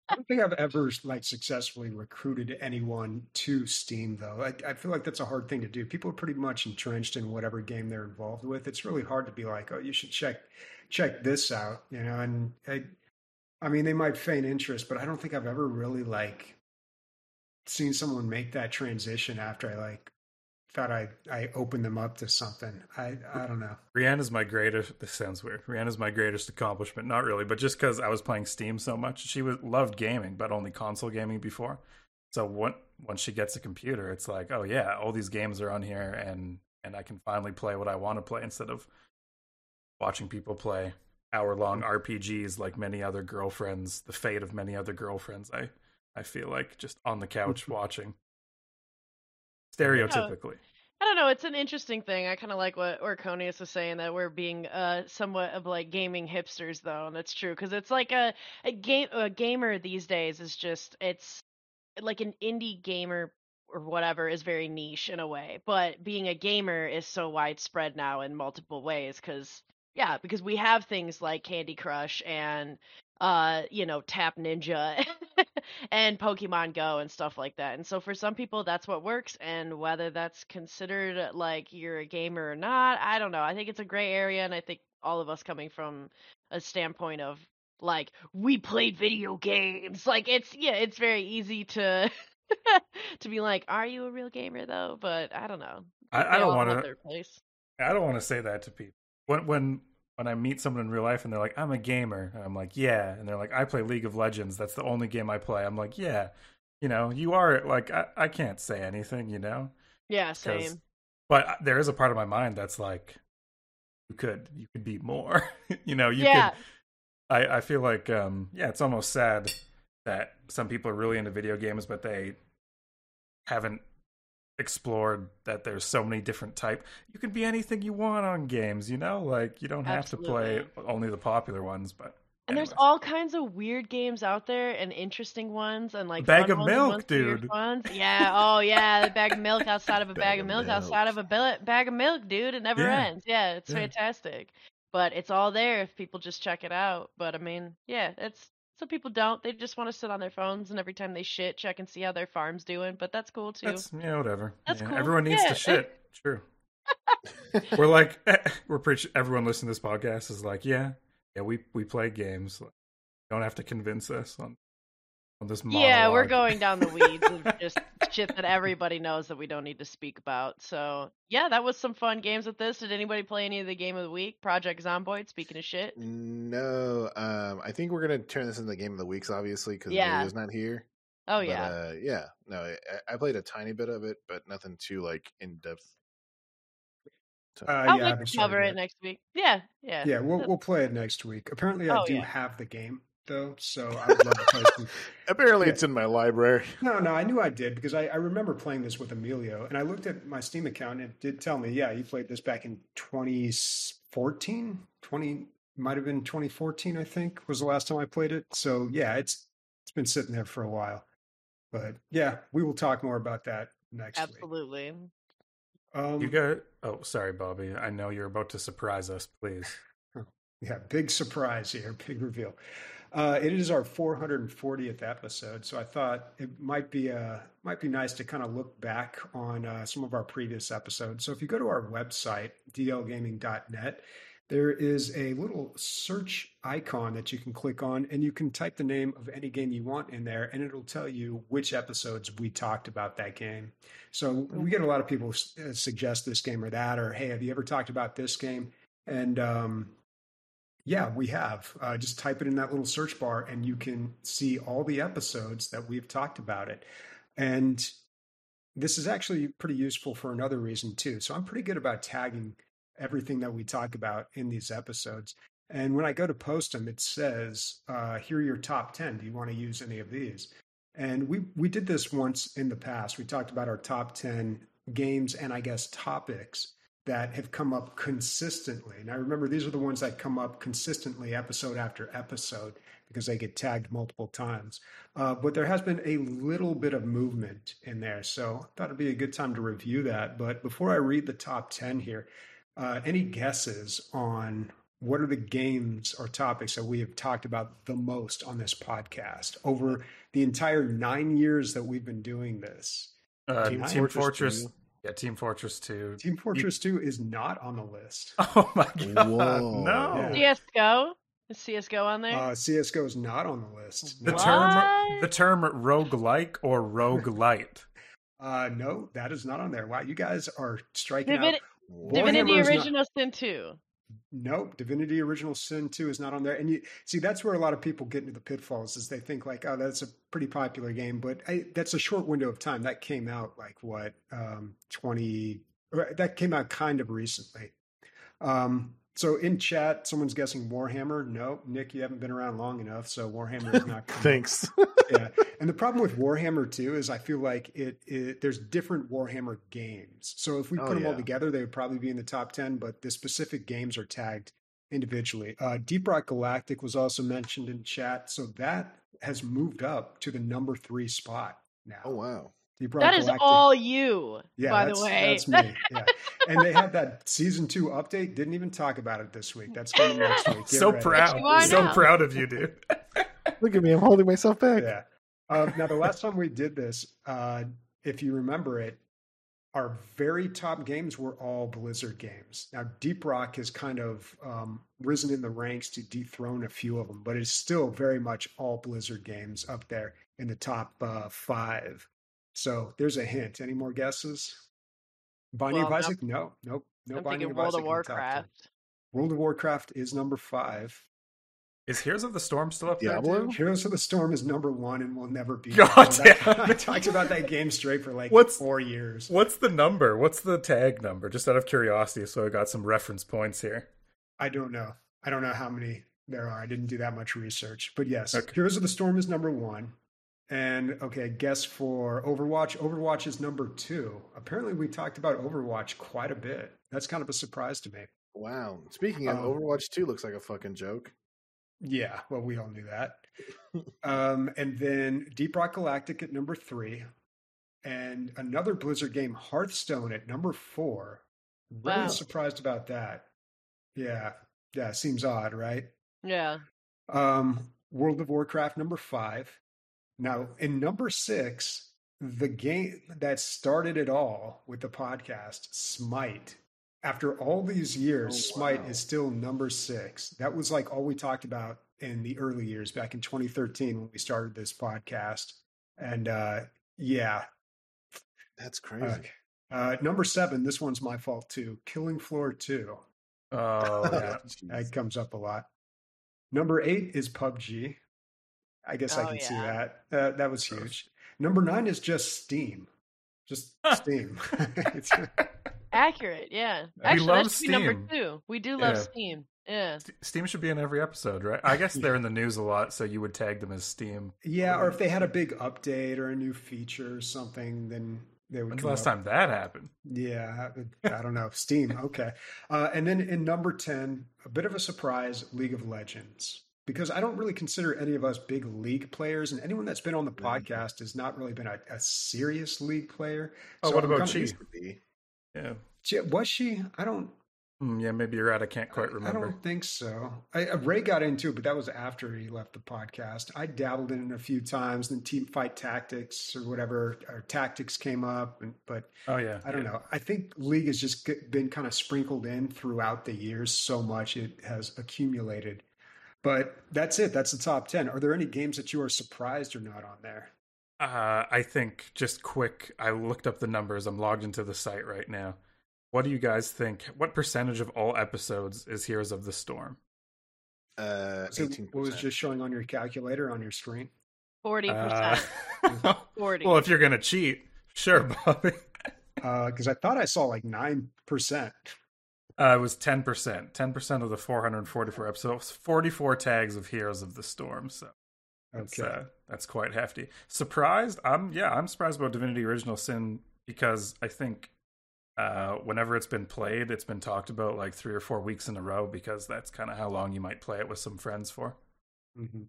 I don't think I've ever like successfully recruited anyone to Steam though. I, I feel like that's a hard thing to do. People are pretty much entrenched in whatever game they're involved with. It's really hard to be like, oh, you should check check this out, you know. And I, I mean, they might feign interest, but I don't think I've ever really like seen someone make that transition after I like thought I I opened them up to something. I I don't know. Rihanna's my greatest. This sounds weird. Rihanna's my greatest accomplishment. Not really, but just because I was playing Steam so much, she was loved gaming, but only console gaming before. So when, once she gets a computer, it's like, oh yeah, all these games are on here, and and I can finally play what I want to play instead of watching people play hour long mm. RPGs like many other girlfriends. The fate of many other girlfriends. I I feel like just on the couch watching. Stereotypically. I don't know. It's an interesting thing. I kind of like what Orconius was saying that we're being uh somewhat of like gaming hipsters, though, and that's true because it's like a a game a gamer these days is just it's like an indie gamer or whatever is very niche in a way, but being a gamer is so widespread now in multiple ways because yeah, because we have things like Candy Crush and uh you know Tap Ninja and Pokemon Go and stuff like that. And so for some people that's what works and whether that's considered like you're a gamer or not, I don't know. I think it's a gray area and I think all of us coming from a standpoint of like we played video games. Like it's yeah, it's very easy to to be like, "Are you a real gamer though?" But I don't know. I, I don't want to. I don't want to say that to people. When when when I meet someone in real life and they're like, "I'm a gamer," and I'm like, "Yeah," and they're like, "I play League of Legends. That's the only game I play." I'm like, "Yeah." You know, you are like I, I can't say anything, you know. Yeah, same. But there is a part of my mind that's like, you could you could be more. you know, you yeah, could. I I feel like um yeah, it's almost sad that some people are really into video games, but they haven't explored that there's so many different type. You can be anything you want on games, you know. Like you don't have to play only the popular ones, but. and there's all kinds of weird games out there and interesting ones and like Bag of milk, ones for your dude. Ones. Yeah. Oh yeah, the bag of milk outside of a Bag bag, of milk, milk. outside of a billet, bag of milk, dude. It never Yeah. ends. Yeah, it's Yeah. fantastic. But it's all there if people just check it out. But I mean, yeah, it's some people don't. They just want to sit on their phones and every time they shit, check and see how their farm's doing. But that's cool too. That's yeah, whatever. That's Yeah, cool. Everyone needs Yeah. to shit. True. we're like eh, we're pretty. Everyone listening to this podcast is like, yeah, yeah. We we play games. Don't have to convince us on on this. Yeah, we're going down the weeds of just shit that everybody knows that we don't need to speak about. So yeah, that was some fun games with this. Did anybody play any of the game of the week? Project Zomboid. Speaking of shit. No, um, I think we're gonna turn this into the game of the weeks, obviously, because Yeah. Emilio's not here. Oh But, yeah. uh, yeah. No, I, I played a tiny bit of it, but nothing too like in depth. So- Uh, I'll yeah, I to cover it next week. Yeah, yeah. Yeah, we'll we'll play it next week. Apparently, I Oh, do yeah. have the game though, so I would love to play some. Apparently, yeah. it's in my library. No, no, I knew I did because I, I remember playing this with Emilio, and I looked at my Steam account and it did tell me, yeah, you played this back in 2014, 20 might have been 2014, I think was the last time I played it. So yeah, it's it's been sitting there for a while, but yeah, we will talk more about that next week. Absolutely. Um, You got. Oh, sorry, Bobby. I know you're about to surprise us. Please. Yeah, big surprise here, big reveal. Uh, it is our 440th episode, so I thought it might be uh, might be nice to kind of look back on uh, some of our previous episodes. So if you go to our website dlgaming.net, there is a little search icon that you can click on, and you can type the name of any game you want in there, and it'll tell you which episodes we talked about that game. So we get a lot of people uh, suggest this game or that, or hey, have you ever talked about this game? And um, yeah, we have. Uh, just type it in that little search bar, and you can see all the episodes that we've talked about it. And this is actually pretty useful for another reason too. So I'm pretty good about tagging everything that we talk about in these episodes. And when I go to post them, it says, uh, "Here are your top ten. Do you want to use any of these?" And we we did this once in the past. We talked about our top ten games and I guess topics that have come up consistently. And I remember these are the ones that come up consistently, episode after episode, because they get tagged multiple times. Uh, but there has been a little bit of movement in there. So I thought it'd be a good time to review that. But before I read the top 10 here, uh, any guesses on what are the games or topics that we have talked about the most on this podcast over the entire nine years that we've been doing this? Uh, Team Team, Fortress Fortress. 2. Yeah, Team Fortress Two. Team Fortress 2 is not on the list. Oh my god! Whoa. No. Yeah. CS:GO. Is CS:GO on there? Uh, CSGO is not on the list. The No. term What? the term roguelike or roguelite. Uh, no, that is not on there. Wow, you guys are striking Divin- out. Divinity Warhammer's not- Original Sin 2. Nope, Divinity Original Sin 2 is not on there. And you see, that's where a lot of people get into the pitfalls is they think like, oh, that's a pretty popular game, but I, that's a short window of time. That came out like what, um, 20, or that came out kind of recently. Um, so in chat, someone's guessing Warhammer. No, Nick, you haven't been around long enough, so Warhammer is not. Thanks. yeah. And the problem with Warhammer too is I feel like it, it there's different Warhammer games. So if we Oh, put them all together, they would probably be in the top 10, but the specific games are tagged individually. Uh, Deep Rock Galactic was also mentioned in chat. So that has moved up to the number three spot now. oh wow. Deep Rock That is Galactic. all you, yeah, by that's, the way. That's me. Yeah. and they had that season two update. Didn't even talk about it this week. That's coming next week. Get so ready. proud. So now. proud of you, dude. Look at me. I'm holding myself back. Yeah. Uh, now, the last time we did this, uh, if you remember it, our very top games were all Blizzard games. Now, Deep Rock has kind of um, risen in the ranks to dethrone a few of them, but it's still very much all Blizzard games up there in the top uh, five. So there's a hint. Any more guesses? Binding Well, of Isaac? No, nope. No I'm Binding thinking of World Isaac of in the top 10. Warcraft. World of Warcraft is number five. Is Heroes of the Storm still up there? Diablo? dude? Heroes of the Storm is number one and will never be. God That- damn I it. talked about that game straight for like What's- four years. What's the number? What's the tag number? Just out of curiosity, so I got some reference points here. I don't know. I don't know how many there are. I didn't do that much research. But yes, Okay. Heroes of the Storm is number one. And okay, I guess for Overwatch. Overwatch is number two. Apparently, we talked about Overwatch quite a bit. That's kind of a surprise to me. Wow. Speaking of Um, Overwatch 2 looks like a fucking joke. Yeah, well, we all knew that. um, and then Deep Rock Galactic at number three, and another Blizzard game, Hearthstone, at number four. Really Wow. surprised about that. Yeah, yeah, seems odd, right? Yeah. Um, World of Warcraft number five. Now, in number six, the game that started it all with the podcast, Smite. After all these years, Oh, Smite wow. is still number six. That was like all we talked about in the early years back in 2013 when we started this podcast. And uh, yeah, That's crazy. okay. Uh, number seven, this one's my fault too. Killing Floor 2. Oh, yeah. That comes up a lot. Number eight is PUBG. I guess I Oh, can see that. Uh, that was huge. Number nine is just Steam. Just Steam. It's- Accurate. Yeah. We Actually, love that should be number Steam. two. We do love Yeah. Steam. Yeah. Steam should be in every episode, right? I guess they're in the news a lot, so you would tag them as Steam. yeah, or if they had a big update or a new feature or something, then they would When's the come last up. time that happened? Yeah, I I don't know. Steam. Okay. Uh, and then in number 10, a bit of a surprise League of Legends. Because I don't really consider any of us big league players, and anyone that's been on the Mhm. podcast has not really been a, a serious league player. Oh, So what I'm about kinda Chi? used- Used to be. Yeah. Was she? I don't. Hmm, yeah, maybe you're right. I can't quite remember. I remember. don't think so. I, uh, Ray got into it, but that was after he left the podcast. I dabbled in it a few times. Then Team Fight Tactics or whatever, or Tactics came up, and, but Oh, yeah. I don't yeah. know. I think League has just been kind of sprinkled in throughout the years so much it has accumulated. But that's it. That's the top 10. Are there any games that you are surprised are not on there? Uh, I think just quick. I looked up the numbers. I'm logged into the site right now. What do you guys think? What percentage of all episodes is Heroes of the Storm? Uh, So 18%. what was just showing on your calculator on your screen? 40%. Uh, 40. well, if you're gonna cheat, sure, Bobby. Because Uh, I thought I saw like 9%. Uh, it was ten percent. Ten percent of the 444 episodes. Forty-four tags of Heroes of the Storm. So that's, Okay. uh, that's quite hefty. Surprised? I'm yeah. I'm surprised about Divinity: Original Sin because I think uh, whenever it's been played, it's been talked about like three or four weeks in a row because that's kind of how long you might play it with some friends for. hmm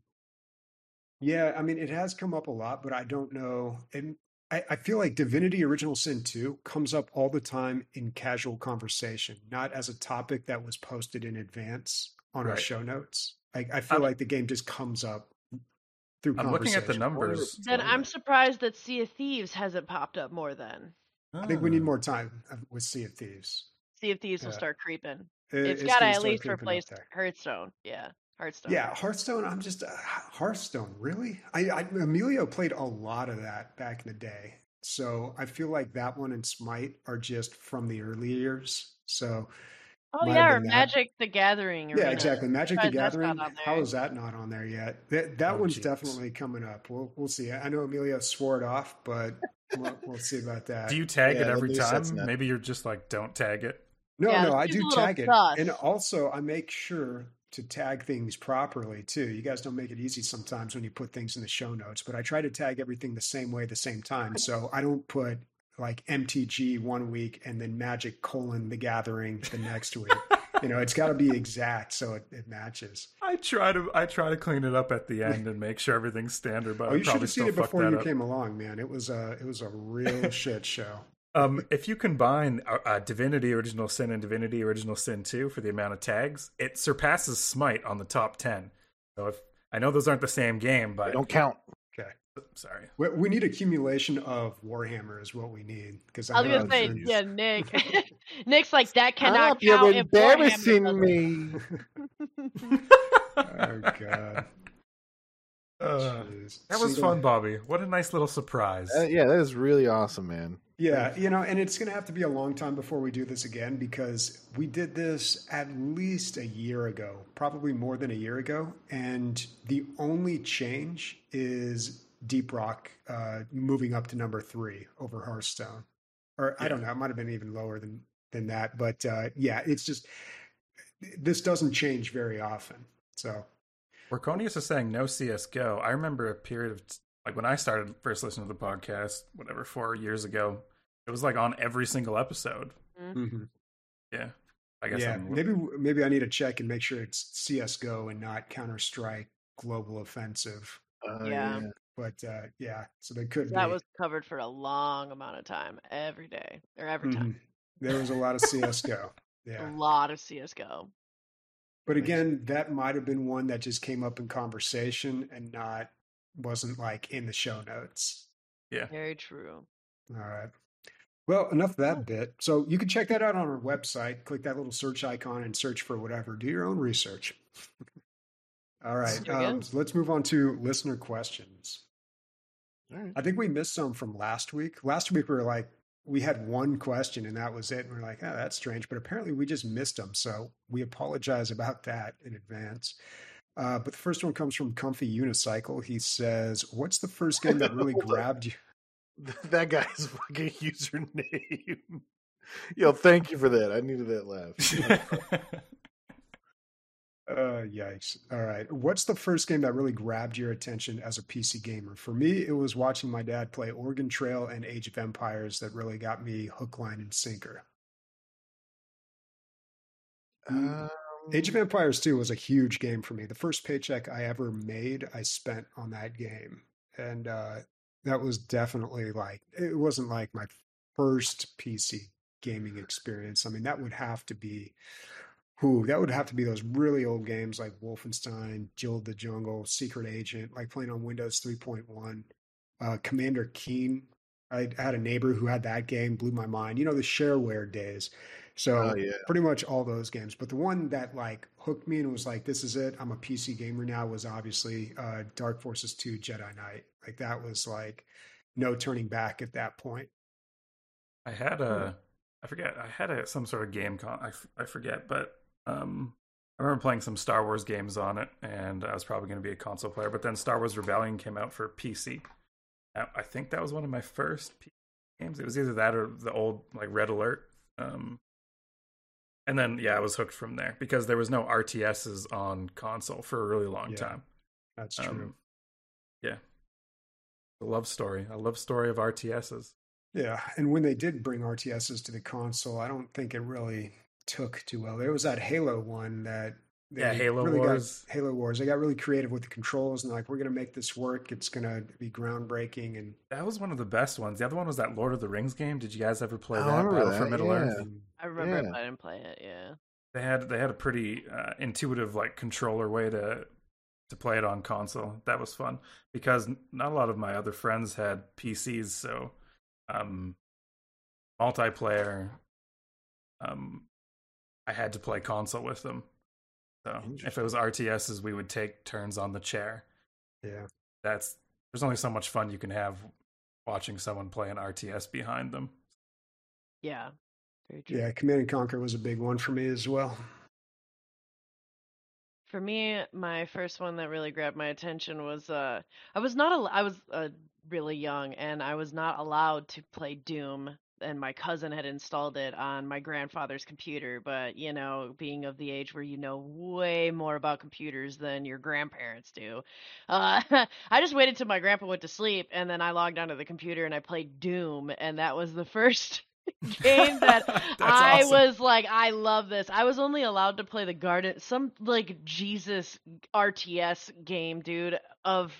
Yeah, I mean, it has come up a lot, but I don't know. And I, I feel like Divinity Original Sin 2 comes up all the time in casual conversation, not as a topic that was posted in advance on our show notes. I, I feel I'm- like the game just comes up through I'm looking at the numbers. then I'm surprised that Sea of Thieves hasn't popped up more then. I think we need Ah. more time with Sea of Thieves. Sea of Thieves will start creeping. It- it's it's got to at least replace. Hearthstone. Yeah. Hearthstone. Yeah, Hearthstone. I'm just uh, Hearthstone. Really, I, I Emilio played a lot of that back in the day, so I feel like that one and Smite are just from the early years. So Oh, yeah. Or been that. Magic the Gathering. yeah, exactly. Magic the Surprised that's not Gathering. on How there. is that not on there yet? That that Oh, one's jeez. definitely coming up. We'll we'll see. I know Emilio swore it off, but we'll, we'll see about that. Do you tag Yeah, it every time? Maybe you're just like, don't tag it. No, Yeah, no, I do a little tag it. sus. And also, I make sure to tag things properly too. You guys don't make it easy sometimes when you put things in the show notes, but I try to tag everything the same way, the same time. So I don't put like MTG one week and then Magic colon the gathering the next week. you know, it's got to be exact so it, it matches. I try to I try to clean it up at the end and make sure everything's standard, but Oh, you should have seen it before you up. came along, man. It was a it was a real shit show. Um, if you combine uh, uh, Divinity Original Sin and Divinity Original Sin 2 for the amount of tags, it surpasses Smite on the top 10. So if I know those aren't the same game, They but don't count. Okay. sorry. We, we need accumulation of Warhammer is what we need because I was know gonna say, friends- yeah, Nick. Nick's like that cannot Stop, you're count. if Warhammer embarrassing doesn't." me. oh god. Uh, that was Single- fun, Bobby. What a nice little surprise. Uh, yeah, that is really awesome, man. Yeah, you know, and it's going to have to be a long time before we do this again because we did this at least a year ago, probably more than a year ago. And the only change is Deep Rock uh, moving up to number three over Hearthstone. Or I don't know, it might have been even lower than, than that. But uh, yeah, it's just, this doesn't change very often. So, Orconius is saying no CSGO. I remember a period of like when I started first listening to the podcast, whatever, four years ago. It was like on every single episode. mhm. Yeah, I guess. yeah, I'm, maybe maybe I need to check and make sure it's CS:GO and not Counter Strike Global Offensive. Uh, Yeah. But uh, yeah, so they could. That be. was covered for a long amount of time, every day or every time. Mhm. There was a lot of CS:GO. Yeah, A lot of CS:GO. But again, that might have been one that just came up in conversation and not wasn't like in the show notes. Yeah. Very true. All right. Well, enough of that bit. So you can check that out on our website. Click that little search icon and search for whatever. Do your own research. All right. Um, so let's move on to listener questions. All right. I think we missed some from last week. Last week we were like, we had one question and that was it. And we are like, oh, that's strange. But apparently we just missed them. So we apologize about that in advance. Uh, but the first one comes from Comfy Unicycle. He says, What's the first game that really grabbed you? that guy's fucking username. Yo, thank you for that. I needed that laugh. Uh, yikes. All right. What's the first game that really grabbed your attention as a PC gamer? For me, it was watching my dad play Oregon Trail and Age of Empires that really got me hook, line, and sinker. Um, Age of Empires 2 was a huge game for me. The first paycheck I ever made, I spent on that game. And uh, that was definitely like, it wasn't like my first PC gaming experience. I mean, that would have to be, who that would have to be those really old games like Wolfenstein, Jill of the Jungle, Secret Agent, like playing on Windows 3.1, uh, Commander Keen. I had a neighbor who had that game, blew my mind. You know, the shareware days. So Oh, yeah. pretty much all those games. But the one that like hooked me and was like, this is it. I'm a PC gamer now was obviously uh, Dark Forces 2 Jedi Knight. Like that was like no turning back at that point. I had a, I forget, I had a some sort of game con. I, f- I forget, but um, I remember playing some Star Wars games on it, and I was probably going to be a console player. But then Star Wars Rebellion came out for PC. I think that was one of my first PC games. It was either that or the old like Red Alert. Um, and then yeah, I was hooked from there because there was no RTSs on console for a really long Yeah, time. That's true. Um, yeah, a love story, a love story of RTSs. Yeah, and when they did bring RTSs to the console, I don't think it really took too well. There was that Halo one that they Yeah, Halo really Wars. Got, Halo Wars. They got really creative with the controls and like we're gonna make this work. It's gonna be groundbreaking and That was one of the best ones. The other one was that Lord of the Rings game. Did you guys ever play I that? remember Battle that, for Middle yeah. Earth. I remember it, Yeah. but I didn't play it. Yeah. They had they had a pretty uh, intuitive like controller way to to play it on console. That was fun because not a lot of my other friends had PCs, so um, multiplayer. Um, I had to play console with them. So if it was RTSs, we would take turns on the chair. yeah. That's there's only so much fun you can have watching someone play an RTS behind them. Yeah. Very true. Yeah, Command and Conquer was a big one for me as well. For me, my first one that really grabbed my attention was uh I was not al- I was uh, really young and I was not allowed to play Doom and my cousin had installed it on my grandfather's computer, but you know, being of the age where you know way more about computers than your grandparents do. Uh I just waited till my grandpa went to sleep and then I logged onto the computer and I played Doom and that was the first game that I awesome. was like, I love this. I was only allowed to play the garden, some like Jesus RTS game, dude. Of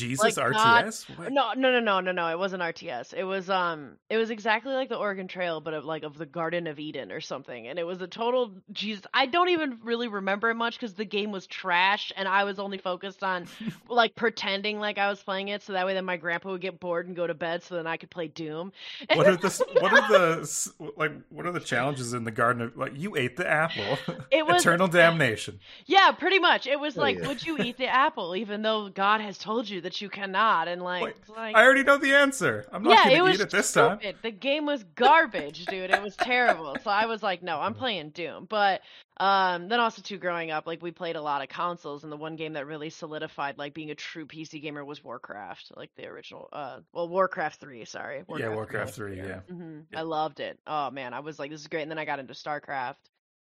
Jesus Like, not- RTS? What? No, no, no, no, no, no. It wasn't RTS. It was um, it was exactly like the Oregon Trail, but of like of the Garden of Eden or something. And it was a total Jesus. I don't even really remember it much because the game was trash, and I was only focused on like pretending like I was playing it, so that way then my grandpa would get bored and go to bed, so then I could play Doom. What are the what are the like what are the challenges in the garden of like you ate the apple? It was- eternal damnation. Yeah, pretty much. It was Oh, like, yeah. would you eat the apple, even though God has told you that you cannot? And like, Wait, like I already know the answer. I'm not yeah, it was eat it this time. The game was garbage, dude. It was terrible. So I was like, no, I'm playing Doom. But um, then also too, growing up, like we played a lot of consoles, and the one game that really solidified like being a true PC gamer was Warcraft, like the original. Uh, well, Warcraft three, sorry. yeah, Warcraft 3, yeah. hmm Yeah. I loved it. Oh man, I was like, this is great. And then I got into StarCraft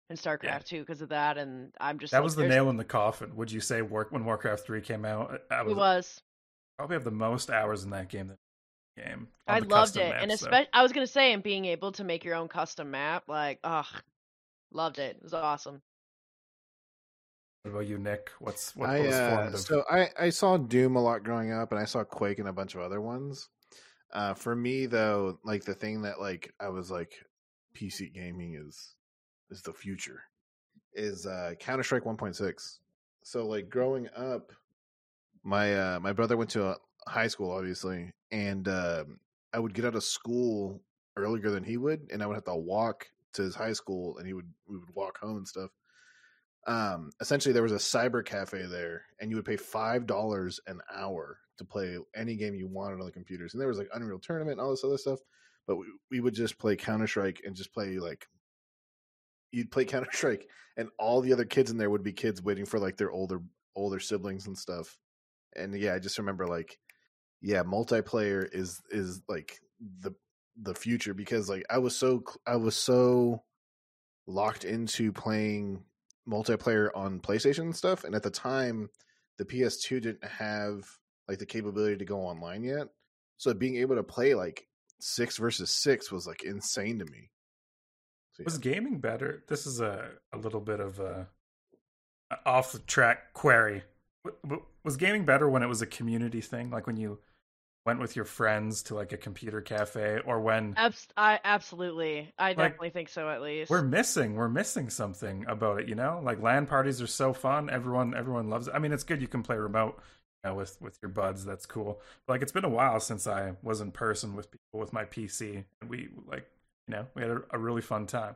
and StarCraft two because of that, and I'm just That like, was the nail in the coffin. Would you say work when Warcraft 3 came out? I It was, was. Probably have the most hours in that game than game. I loved it, maps, and though. especially I was gonna say, and being able to make your own custom map, like, ugh, loved it. It was awesome. What about you, Nick? What's what, what I was uh, formative? so I I saw Doom a lot growing up, and I saw Quake and a bunch of other ones. Uh, for me though, like the thing that like I was like, PC gaming is is the future. Is uh, Counter Strike 1.6. So like growing up, my uh, my brother went to high school, obviously, and um I would get out of school earlier than he would, and I would have to walk to his high school, and he would we would walk home and stuff. Um essentially there was a cyber cafe there and you would pay five dollars an hour to play any game you wanted on the computers and there was like unreal tournament and all this other stuff but we, we would just play counter-strike and just play like you'd play counter-strike and all the other kids in there would be kids waiting for like their older older siblings and stuff and yeah i just remember like yeah multiplayer is is like the the future because like i was so i was so locked into playing multiplayer on PlayStation and stuff. And at the time, the PS2 didn't have like the capability to go online yet. So being able to play like six versus six was like insane to me. So, Was gaming better? This is a, a little bit of a, a off the track query. Was gaming better when it was a community thing, like when you went with your friends to like a computer cafe, or when Abs- I absolutely, I definitely think so. At least we're missing we're missing something about it? You know, like LAN parties are so fun. Everyone everyone loves it. I mean, it's good you can play remote. You know, with with your buds, that's cool. But like, it's been a while since I was in person with people with my PC, and we like, you know, we had a, a really fun time.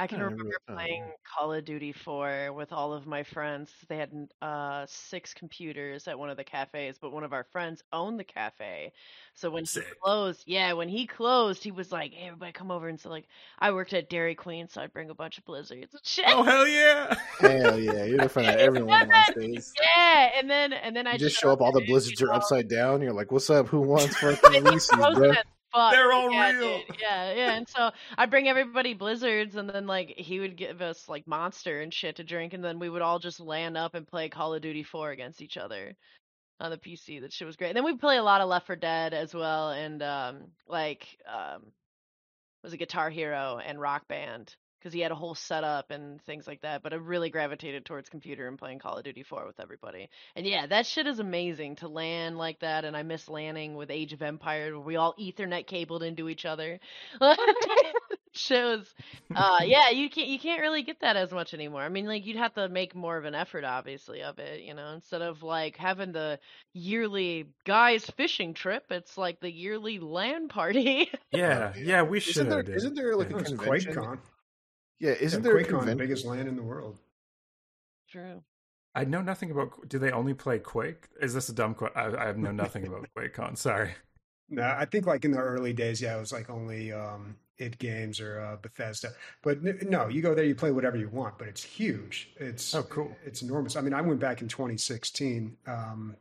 I can I remember playing. Call of Duty 4 with all of my friends. They had uh six computers at one of the cafes, but one of our friends owned the cafe. So when he Sick. closed, yeah, when he closed, he was like, "Hey, everybody, come over." And so like, I worked at Dairy Queen, so I'd bring a bunch of blizzards and shit. Oh hell yeah! Hell yeah, you're the friend that everyone wants. Yeah, and then and then I just show up, all the blizzards are upside down. You're like, "What's up? Who wants fucking Reese's, bro?" Fuck. They're all yeah, real. dude. Yeah, yeah. And so I'd bring everybody blizzards, and then like he would give us like monster and shit to drink, and then we would all just land up and play Call of Duty 4 against each other on the PC. That shit was great. And then we play a lot of Left 4 Dead as well, and um like um was a Guitar Hero and Rock Band because he had a whole setup and things like that. But I really gravitated towards computer and playing Call of Duty 4 with everybody. And yeah, that shit is amazing to land like that. And I miss landing with Age of Empires where we all Ethernet cabled into each other. Shows, uh, yeah, you can't you can't really get that as much anymore. I mean, like you'd have to make more of an effort, obviously, of it, you know, instead of like having the yearly guys fishing trip. It's like the yearly LAN party. Yeah, yeah, we should. Isn't there? Isn't there like a It's convention? QuakeCon. Yeah, isn't yeah, there a QuakeCon, the convention? biggest land in the world? True. I know nothing about. Do they only play Quake? Is this a dumb question? I, I know nothing about QuakeCon. Sorry. No, I think like in the early days, yeah, it was like only um, it games or uh, Bethesda. But no, you go there, you play whatever you want, but it's huge. It's Oh, cool. It's enormous. I mean, I went back in 2016, um,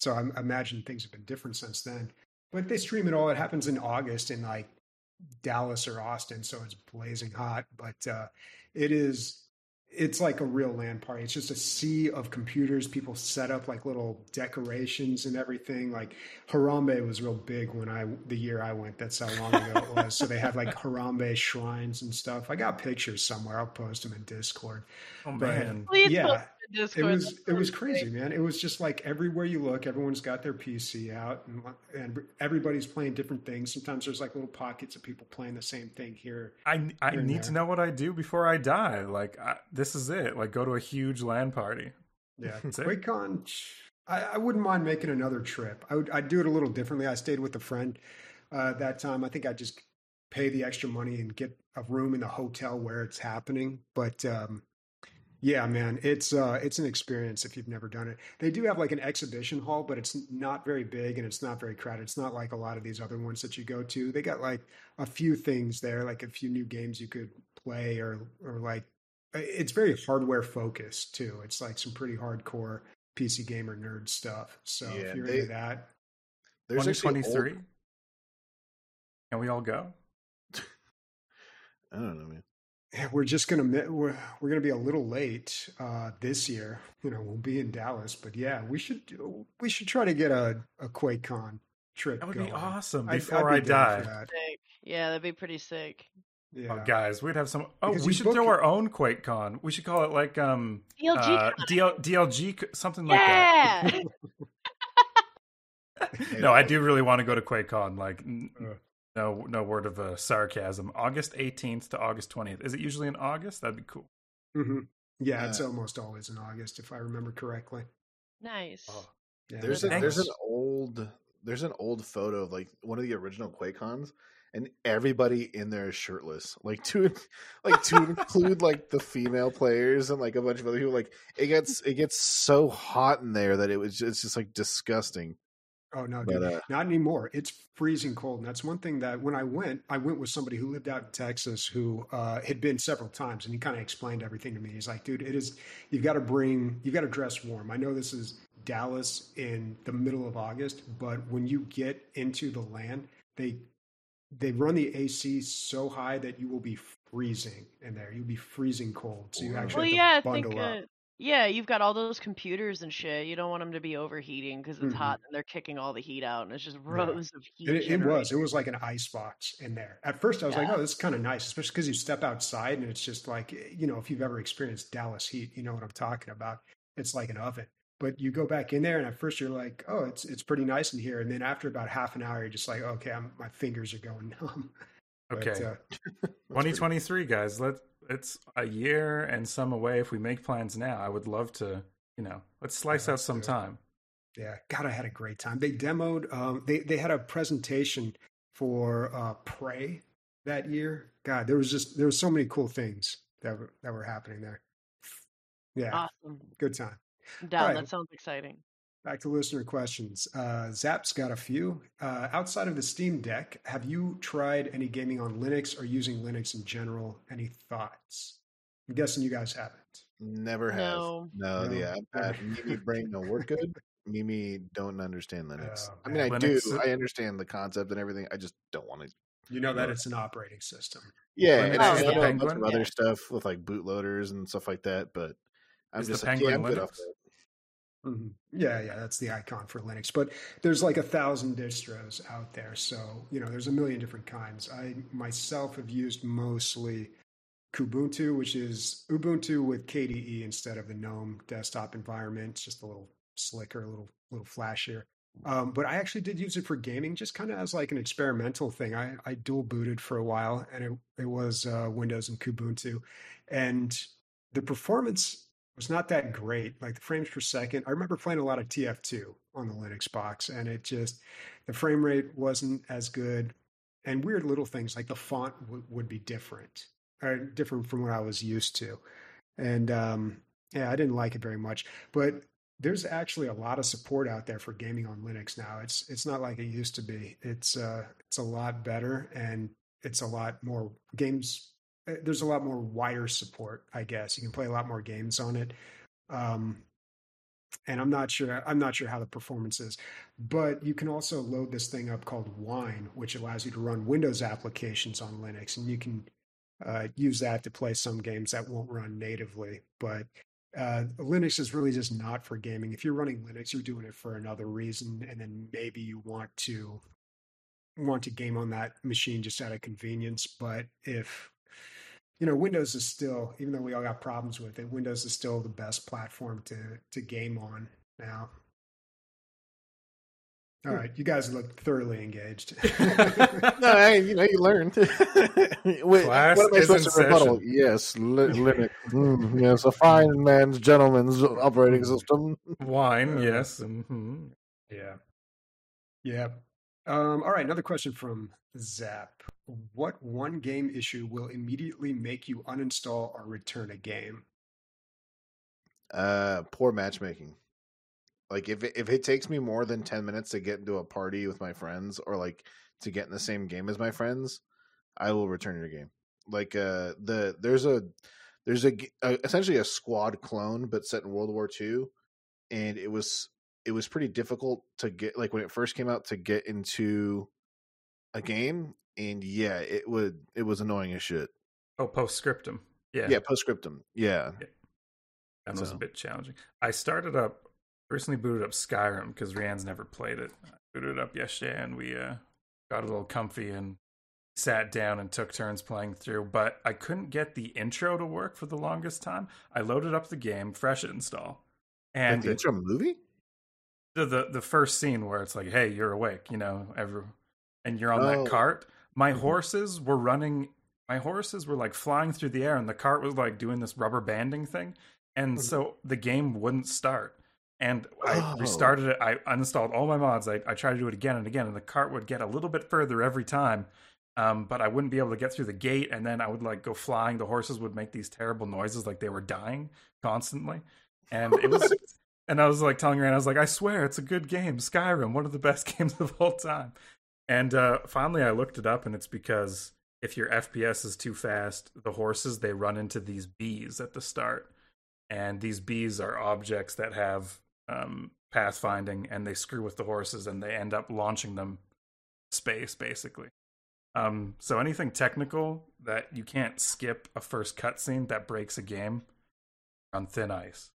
so I, I imagine things have been different since then. But they stream it all. It happens in August in like Dallas or Austin, so it's blazing hot. But uh, it is. It's like a real LAN party. It's just a sea of computers. People set up like little decorations and everything. Like Harambe was real big when I the year I went. That's how long ago it was. So they had like Harambe shrines and stuff. I got pictures somewhere. I'll post them in Discord. Oh But- man. Please Yeah. Post the It was it was crazy, great. man. It was just like everywhere you look, everyone's got their PC out, and and everybody's playing different things. Sometimes there's like little pockets of people playing the same thing here. I I Here and need to know what I do before I die. Like I, this is it. Like go to a huge LAN party. Yeah, That's. QuakeCon. I, I wouldn't mind making another trip. I would. I'd do it a little differently. I stayed with a friend uh, that time. I think I'd just pay the extra money and get a room in the hotel where it's happening. But um, yeah, man, it's uh, it's an experience if you've never done it. They do have like an exhibition hall, but it's not very big and it's not very crowded. It's not like a lot of these other ones that you go to. They got like a few things there, like a few new games you could play, or or like it's very hardware focused too. It's like some pretty hardcore PC gamer nerd stuff. So Yeah, if you're they- into that, There's Twenty actually old- Can we all go? I don't know, man. Yeah, we're just gonna we're we're gonna be a little late uh, this year. You know, we'll be in Dallas, but yeah, we should do, we should try to get a a QuakeCon trip. That would going. be awesome. I'd- I'd Before be I die. that. Yeah, that'd be pretty sick. Yeah. Oh, guys, we'd have some. Oh, Because we should throw it- our own QuakeCon. We should call it like um DLG. uh, DL, DLG, c- something like that. yeah. no, I do really want to go to QuakeCon. Like, n- Uh. No, no word of uh, sarcasm. August 18th to August 20th. Is it usually in August? That'd be cool. hmm Yeah, it's almost always in August if I remember correctly. nice. Oh, Yeah, There's a, there's an old there's an old photo of like one of the original QuakeCons, and everybody in there is shirtless. Like to like to include like the female players and like a bunch of other people. Like it gets it gets so hot in there that it was just, it's just like disgusting. Oh no, But, dude, uh, not anymore. It's freezing cold, and that's one thing that when I went, I went with somebody who lived out in Texas who uh, had been several times, and he kind of explained everything to me. He's like, "Dude, it is you've got to bring, you've got to dress warm. I know this is Dallas in the middle of August, but when you get into the land, they they run the AC so high that you will be freezing in there. You'll be freezing cold, so you actually Well, have to yeah, I think. bundle up. Yeah, you've got all those computers and shit. You don't want them to be overheating because it's Mhm. hot and they're kicking all the heat out, and it's just rows of heat. It, it was. It was like an ice box in there. At first, I was like, "Oh, this is kind of nice," especially because you step outside and it's just like, you know, if you've ever experienced Dallas heat, you know what I'm talking about. It's like an oven. But you go back in there, and at first you're like, "Oh, it's it's pretty nice in here," and then after about half an hour, you're just like, "Okay, I'm, my fingers are going numb." But, Okay. uh, That's pretty- 2023, guys. Let it's a year and some away. If we make plans now, I would love to. You know, let's slice Yeah, out some time. Yeah, God, I had a great time. They demoed. Um, they they had a presentation for uh, Prey that year. God, there was just there was so many cool things that were that were happening there. Yeah, awesome. good time. I'm down. Alright. That sounds exciting. Back to listener questions. Uh, Zap's got a few. Uh, outside of the Steam Deck, have you tried any gaming on Linux or using Linux in general? Any thoughts? I'm guessing you guys haven't. Never have. No. No, No. yeah. Uh, Mimi brain don't work good. Mimi don't understand Linux. Oh, I mean, I man. do. I understand the concept and everything. I just don't want to. You know that it's an operating system. Yeah, Linux and is I the know a bunch penguin? of other Yeah. stuff with like bootloaders and stuff like that. But I'm Is the just like, yeah, I'm penguin good off Linux? that. Mhm. Yeah, yeah, that's the icon for Linux. But there's like a thousand distros out there, so you know there's a million different kinds. I myself have used mostly Kubuntu, which is Ubuntu with KDE instead of the GNOME desktop environment. It's just a little slicker, a little little flashier. Um, but I actually did use it for gaming, just kind of as like an experimental thing. I, I dual booted for a while, and it it was uh, Windows and Kubuntu, and the performance was not that great. Like the frames per second, I remember playing a lot of TF2 on the Linux box, and it just the frame rate wasn't as good. And weird little things like the font w- would be different, or different from what I was used to. And um, yeah, I didn't like it very much. But there's actually a lot of support out there for gaming on Linux now. It's it's not like it used to be. It's uh, it's a lot better, and it's a lot more games uh, there's a lot more wider support, I guess. You can play a lot more games on it. Um, and I'm not sure I'm not sure how the performance is, but you can also load this thing up called Wine, which allows you to run Windows applications on Linux, and you can uh, use that to play some games that won't run natively. But uh, Linux is really just not for gaming. If you're running Linux, you're doing it for another reason, and then maybe you want to want to game on that machine just out of convenience. But if you know, Windows is still, even though we all got problems with it, Windows is still the best platform to to game on now. All right, you guys look thoroughly engaged. no, I, you know, you learned. Wait, Class what am I is supposed in to rebuttal? Yes, li- Linux. Mm, yes, a fine man's gentleman's operating system. Wine, Uh, yes. hmm yeah, yeah. Um, all right, another question from Zap. What one game issue will immediately make you uninstall or return a game? Uh, poor matchmaking. Like if it, if it takes me more than ten minutes to get into a party with my friends, or like to get in the same game as my friends, I will return your game. Like uh, the there's a there's a essentially a squad clone, but set in World War II, and it was it was pretty difficult to get like when it first came out to get into a game, and yeah, it would it was annoying as shit. Oh, Post Scriptum. Yeah, Yeah, Post Scriptum. Yeah, that was a bit challenging. I started up, recently booted up Skyrim because Rianne's never played it. I booted it up yesterday and we uh, got a little comfy and sat down and took turns playing through. But I couldn't get the intro to work for the longest time. I loaded up the game, fresh install, like and the intro movie. the, the the first scene where it's like, "Hey, you're awake," you know, every, and you're on Oh. that cart. My Mhm. horses were running. My horses were like flying through the air, and the cart was like doing this rubber banding thing, and Mhm. so the game wouldn't start. And I Oh. restarted it. I uninstalled all my mods. I, I tried to do it again and again, and the cart would get a little bit further every time. Um, but I wouldn't be able to get through the gate, and then I would like go flying. The horses would make these terrible noises, like they were dying constantly, and it was. And I was like telling Rand, I was like, I swear it's a good game, Skyrim, one of the best games of all time. And uh, finally, I looked it up, and it's because if your FPS is too fast, the horses they run into these bees at the start, and these bees are objects that have um, pathfinding, and they screw with the horses, and they end up launching them space, basically. Um, so anything technical that you can't skip a first cutscene that breaks a game on thin ice.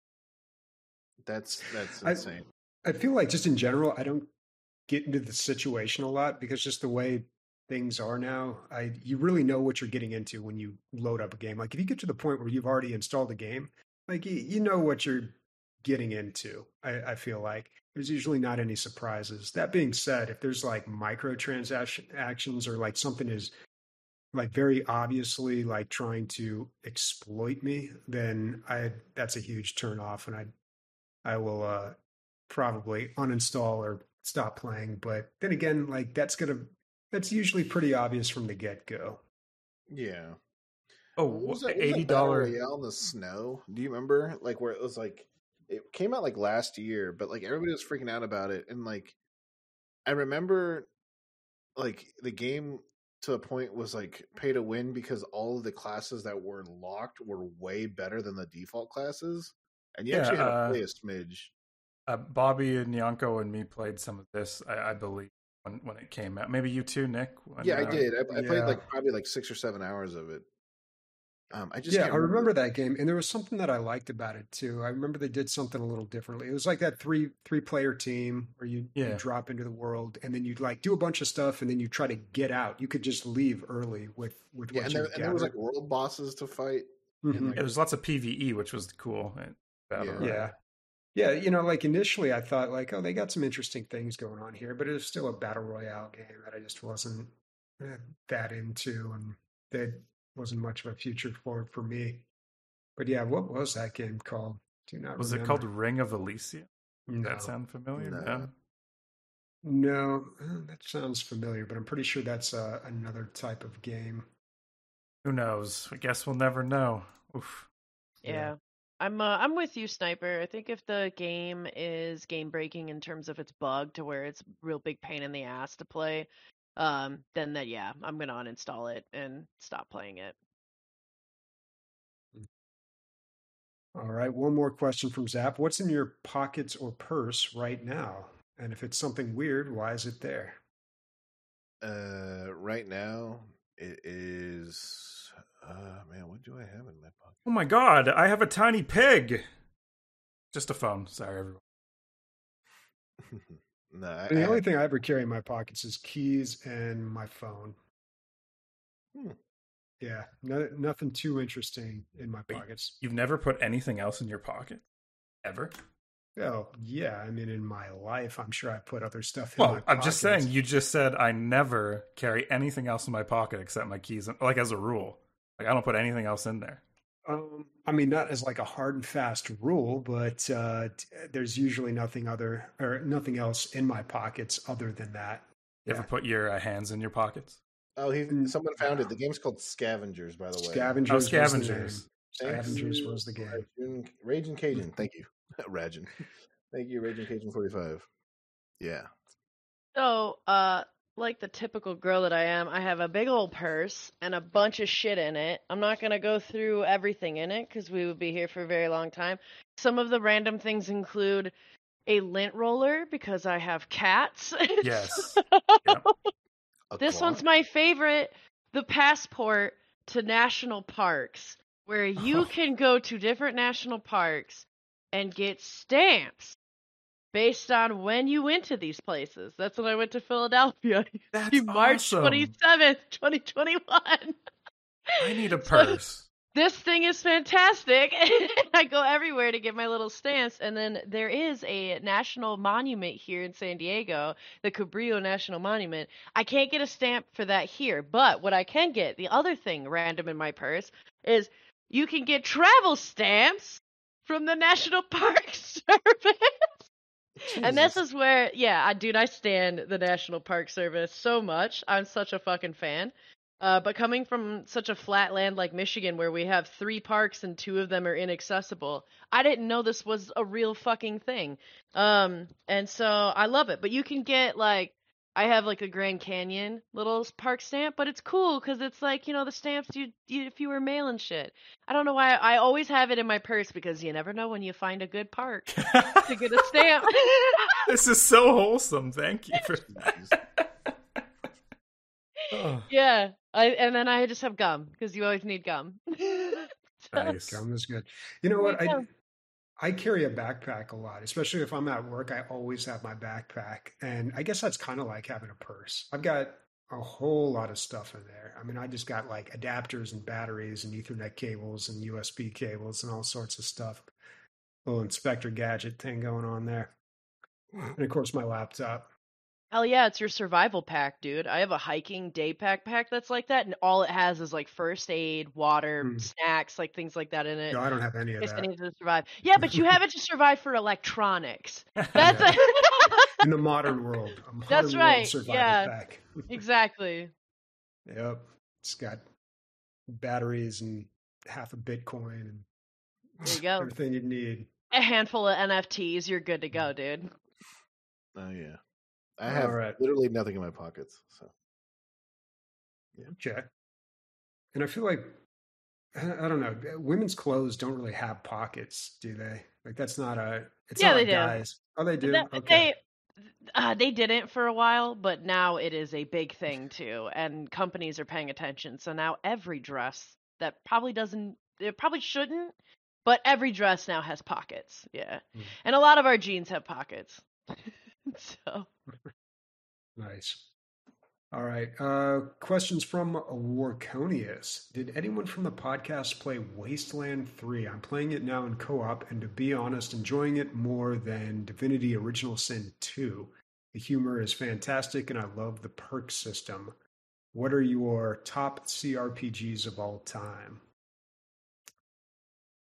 That's that's I- insane. I feel like just in general, I don't get into the situation a lot because just the way things are now, I you really know what you're getting into when you load up a game. Like if you get to the point where you've already installed a game, like you, you know what you're getting into. I, I feel like there's usually not any surprises. That being said, if there's like microtransaction actions or like something is like very obviously like trying to exploit me, then I that's a huge turn off and I I will uh probably uninstall or stop playing. But then again, like that's gonna that's usually pretty obvious from the get go. Yeah. Oh, What was that, what was that eighty dollar dollar. Royale in the snow. Do you remember? Like where it was like it came out like last year, but like everybody was freaking out about it, and like I remember like the game to the point was like pay to win because all of the classes that were locked were way better than the default classes, and you Yeah, actually had to uh, play a smidge. Uh, Bobby and Yanko and me played some of this, I, I believe, when when it came out. Maybe you too, Nick. when, Yeah, I uh, did. I, I played like probably like six or seven hours of it. Um, I just yeah, can't I remember that game, and there was something that I liked about it too. I remember they did something a little differently. It was like that three three player team where you, you Yeah. drop into the world, and then you'd like do a bunch of stuff, and then you try to get out. You could just leave early with with Yeah, what and you there, and there was like world bosses to fight. Mhm. and, like, Yeah, there's lots of PVE, which was cool. Battle Yeah. Royale. Yeah. Yeah, you know, like initially I thought like, oh, they got some interesting things going on here, but it was still a battle royale game that I just wasn't eh, that into, and that wasn't much of a future for for me. But yeah, what was that game called? Do not Was it called Ring of Elysia? No, that sound familiar? No. No. no, eh, that sounds familiar, but I'm pretty sure that's uh, another type of game. Who knows? I guess we'll never know. Oof. Yeah. Yeah. I'm uh, I'm with you, Sniper. I think if the game is game breaking in terms of its bug to where it's real big pain in the ass to play, um, then that yeah, I'm gonna uninstall it and stop playing it. All right, one more question from Zap. What's in your pockets or purse right now? And if it's something weird, why is it there? Uh, right now it is. Uh, man, what do I have in my pocket? Oh my god, I have a tiny pig. Just a phone. Sorry, everyone. no, I, the I only have- thing I ever carry in my pockets is keys and my phone. Hmm. Yeah, no, nothing too interesting in my pockets. You've never put anything else in your pocket? Ever? Oh, yeah. I mean, in my life, I'm sure I put other stuff in Well, my I'm just saying, you just said I never carry anything else in my pocket except my keys, like as a rule. Like I don't put anything else in there. Um, I mean, not as like a hard and fast rule, but uh, there's usually nothing other or nothing else in my pockets other than that. You Yeah. ever put your uh, hands in your pockets? Oh, he Mm, someone found it. The game's called Scavengers, by the way. Scavengers. Oh, was the name. scavengers. Scavengers was the game. Raging, Raging Cajun. Thank you, Raging. Thank you, Raging Cajun forty five. Yeah. So, uh, like the typical girl that I am, I have a big old purse and a bunch of shit in it. I'm not gonna go through everything in it because we would be here for a very long time. Some of the random things include a lint roller because I have cats. Yes. A This claw? one's my favorite. The passport to national parks, where you Oh. can go to different national parks and get stamps based on when you went to these places. That's when I went to Philadelphia. That's March 27th, 2021. I need a So- purse. This thing is fantastic. I go everywhere to get my little stamps. And then there is a national monument here in San Diego, the Cabrillo National Monument. I can't get a stamp for that here, but what I can get, the other thing random in my purse, is you can get travel stamps from the National Park Service. And this is where, yeah, I dude, I stand the National Park Service so much. I'm such a fucking fan. Uh, but coming from such a flat land like Michigan, where we have three parks and two of them are inaccessible, I didn't know this was a real fucking thing. Um, and so I love it. But you can get like, I have like a Grand Canyon little park stamp, but it's cool because it's like you know the stamps you, you if you were mailing shit. I don't know why I always have it in my purse because you never know when you find a good park to get a stamp. this is so wholesome. Thank you for that. Oh, yeah, I and then I just have gum because you always need gum. So- nice. Gum is good. You know what? you I go. I carry a backpack a lot, especially if I'm at work. I always have my backpack, and I guess that's kind of like having a purse. I've got a whole lot of stuff in there. I mean, I just got like adapters and batteries and Ethernet cables and USB cables and all sorts of stuff. Little Inspector Gadget thing going on there, and of course my laptop. Hell yeah, it's your survival pack, dude. I have a hiking day pack pack that's like that, and all it has is like first aid, water, Hmm. snacks, like things like that in it. No, I don't have any of in case I that need to survive. Yeah, but you have it to survive for electronics. That's Yeah. a- in the modern world. Modern That's right, Survival yeah. pack. exactly. Yep. It's got batteries and half a Bitcoin and There you go. everything you need. A handful of NFTs, you're good to go, dude. Oh yeah. I have right. literally nothing in my pockets. So yeah. Okay. And I feel like I don't know. Women's clothes don't really have pockets, do they? Like that's not a. It's Yeah, not they like do. guys. Oh, they do. That- okay. They uh, they didn't for a while, but now it is a big thing too, and companies are paying attention. So now every dress that probably doesn't, it probably shouldn't, but every dress now has pockets. Yeah, Mm. and a lot of our jeans have pockets. so Nice. All right. Uh, questions from Warconius. Did anyone from the podcast play Wasteland 3? I'm playing it now in co op, and to be honest, enjoying it more than Divinity Original Sin 2. The humor is fantastic, and I love the perk system. What are your top CRPGs of all time?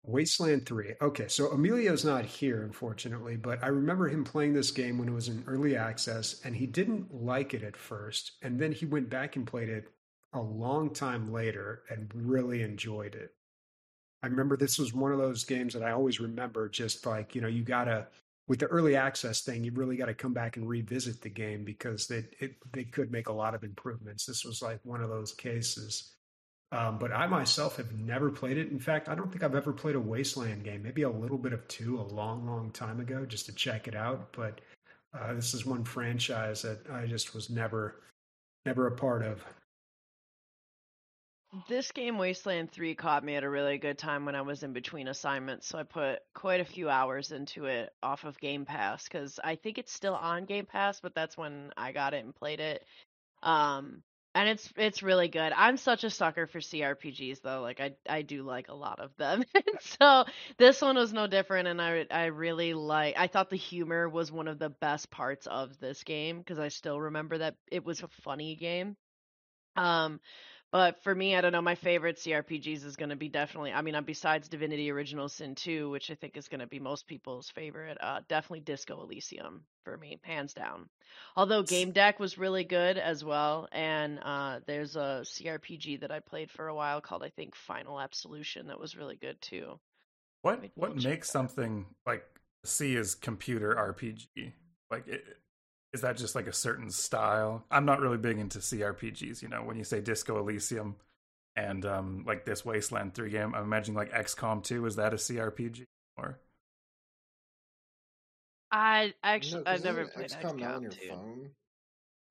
Wasteland 3. Okay, so Emilio's not here, unfortunately, but I remember him playing this game when it was in early access, and he didn't like it at first. And then he went back and played it a long time later and really enjoyed it. I remember this was one of those games that I always remember just like, you know, you got to, with the early access thing, you really got to come back and revisit the game because they, it, they could make a lot of improvements. This was like one of those cases. Um, but I myself have never played it. In fact, I don't think I've ever played a Wasteland game. Maybe a little bit of two a long, long time ago just to check it out. But uh, this is one franchise that I just was never, never a part of. this game, Wasteland Three, caught me at a really good time when I was in between assignments. So I put quite a few hours into it off of Game Pass because I think it's still on Game Pass, but that's when I got it and played it. Um, and it's it's really good. I'm such a sucker for CRPGs though. Like I I do like a lot of them. so this one was no different and I I really like I thought the humor was one of the best parts of this game because I still remember that it was a funny game. Um but for me, I don't know. My favorite CRPGs is going to be definitely. I mean, uh, besides Divinity: Original Sin 2, which I think is going to be most people's favorite, uh, definitely Disco Elysium for me, hands down. Although Game Deck was really good as well, and uh, there's a CRPG that I played for a while called I think Final Absolution that was really good too. What what makes something like C is computer RPG? Like it, is that just like a certain style? I'm not really big into CRPGs. You know, when you say Disco Elysium and um, like this Wasteland 3 game, I'm imagining like XCOM 2. Is that a CRPG or? I actually no, I've never played XCOM, XCOM on your 2. phone.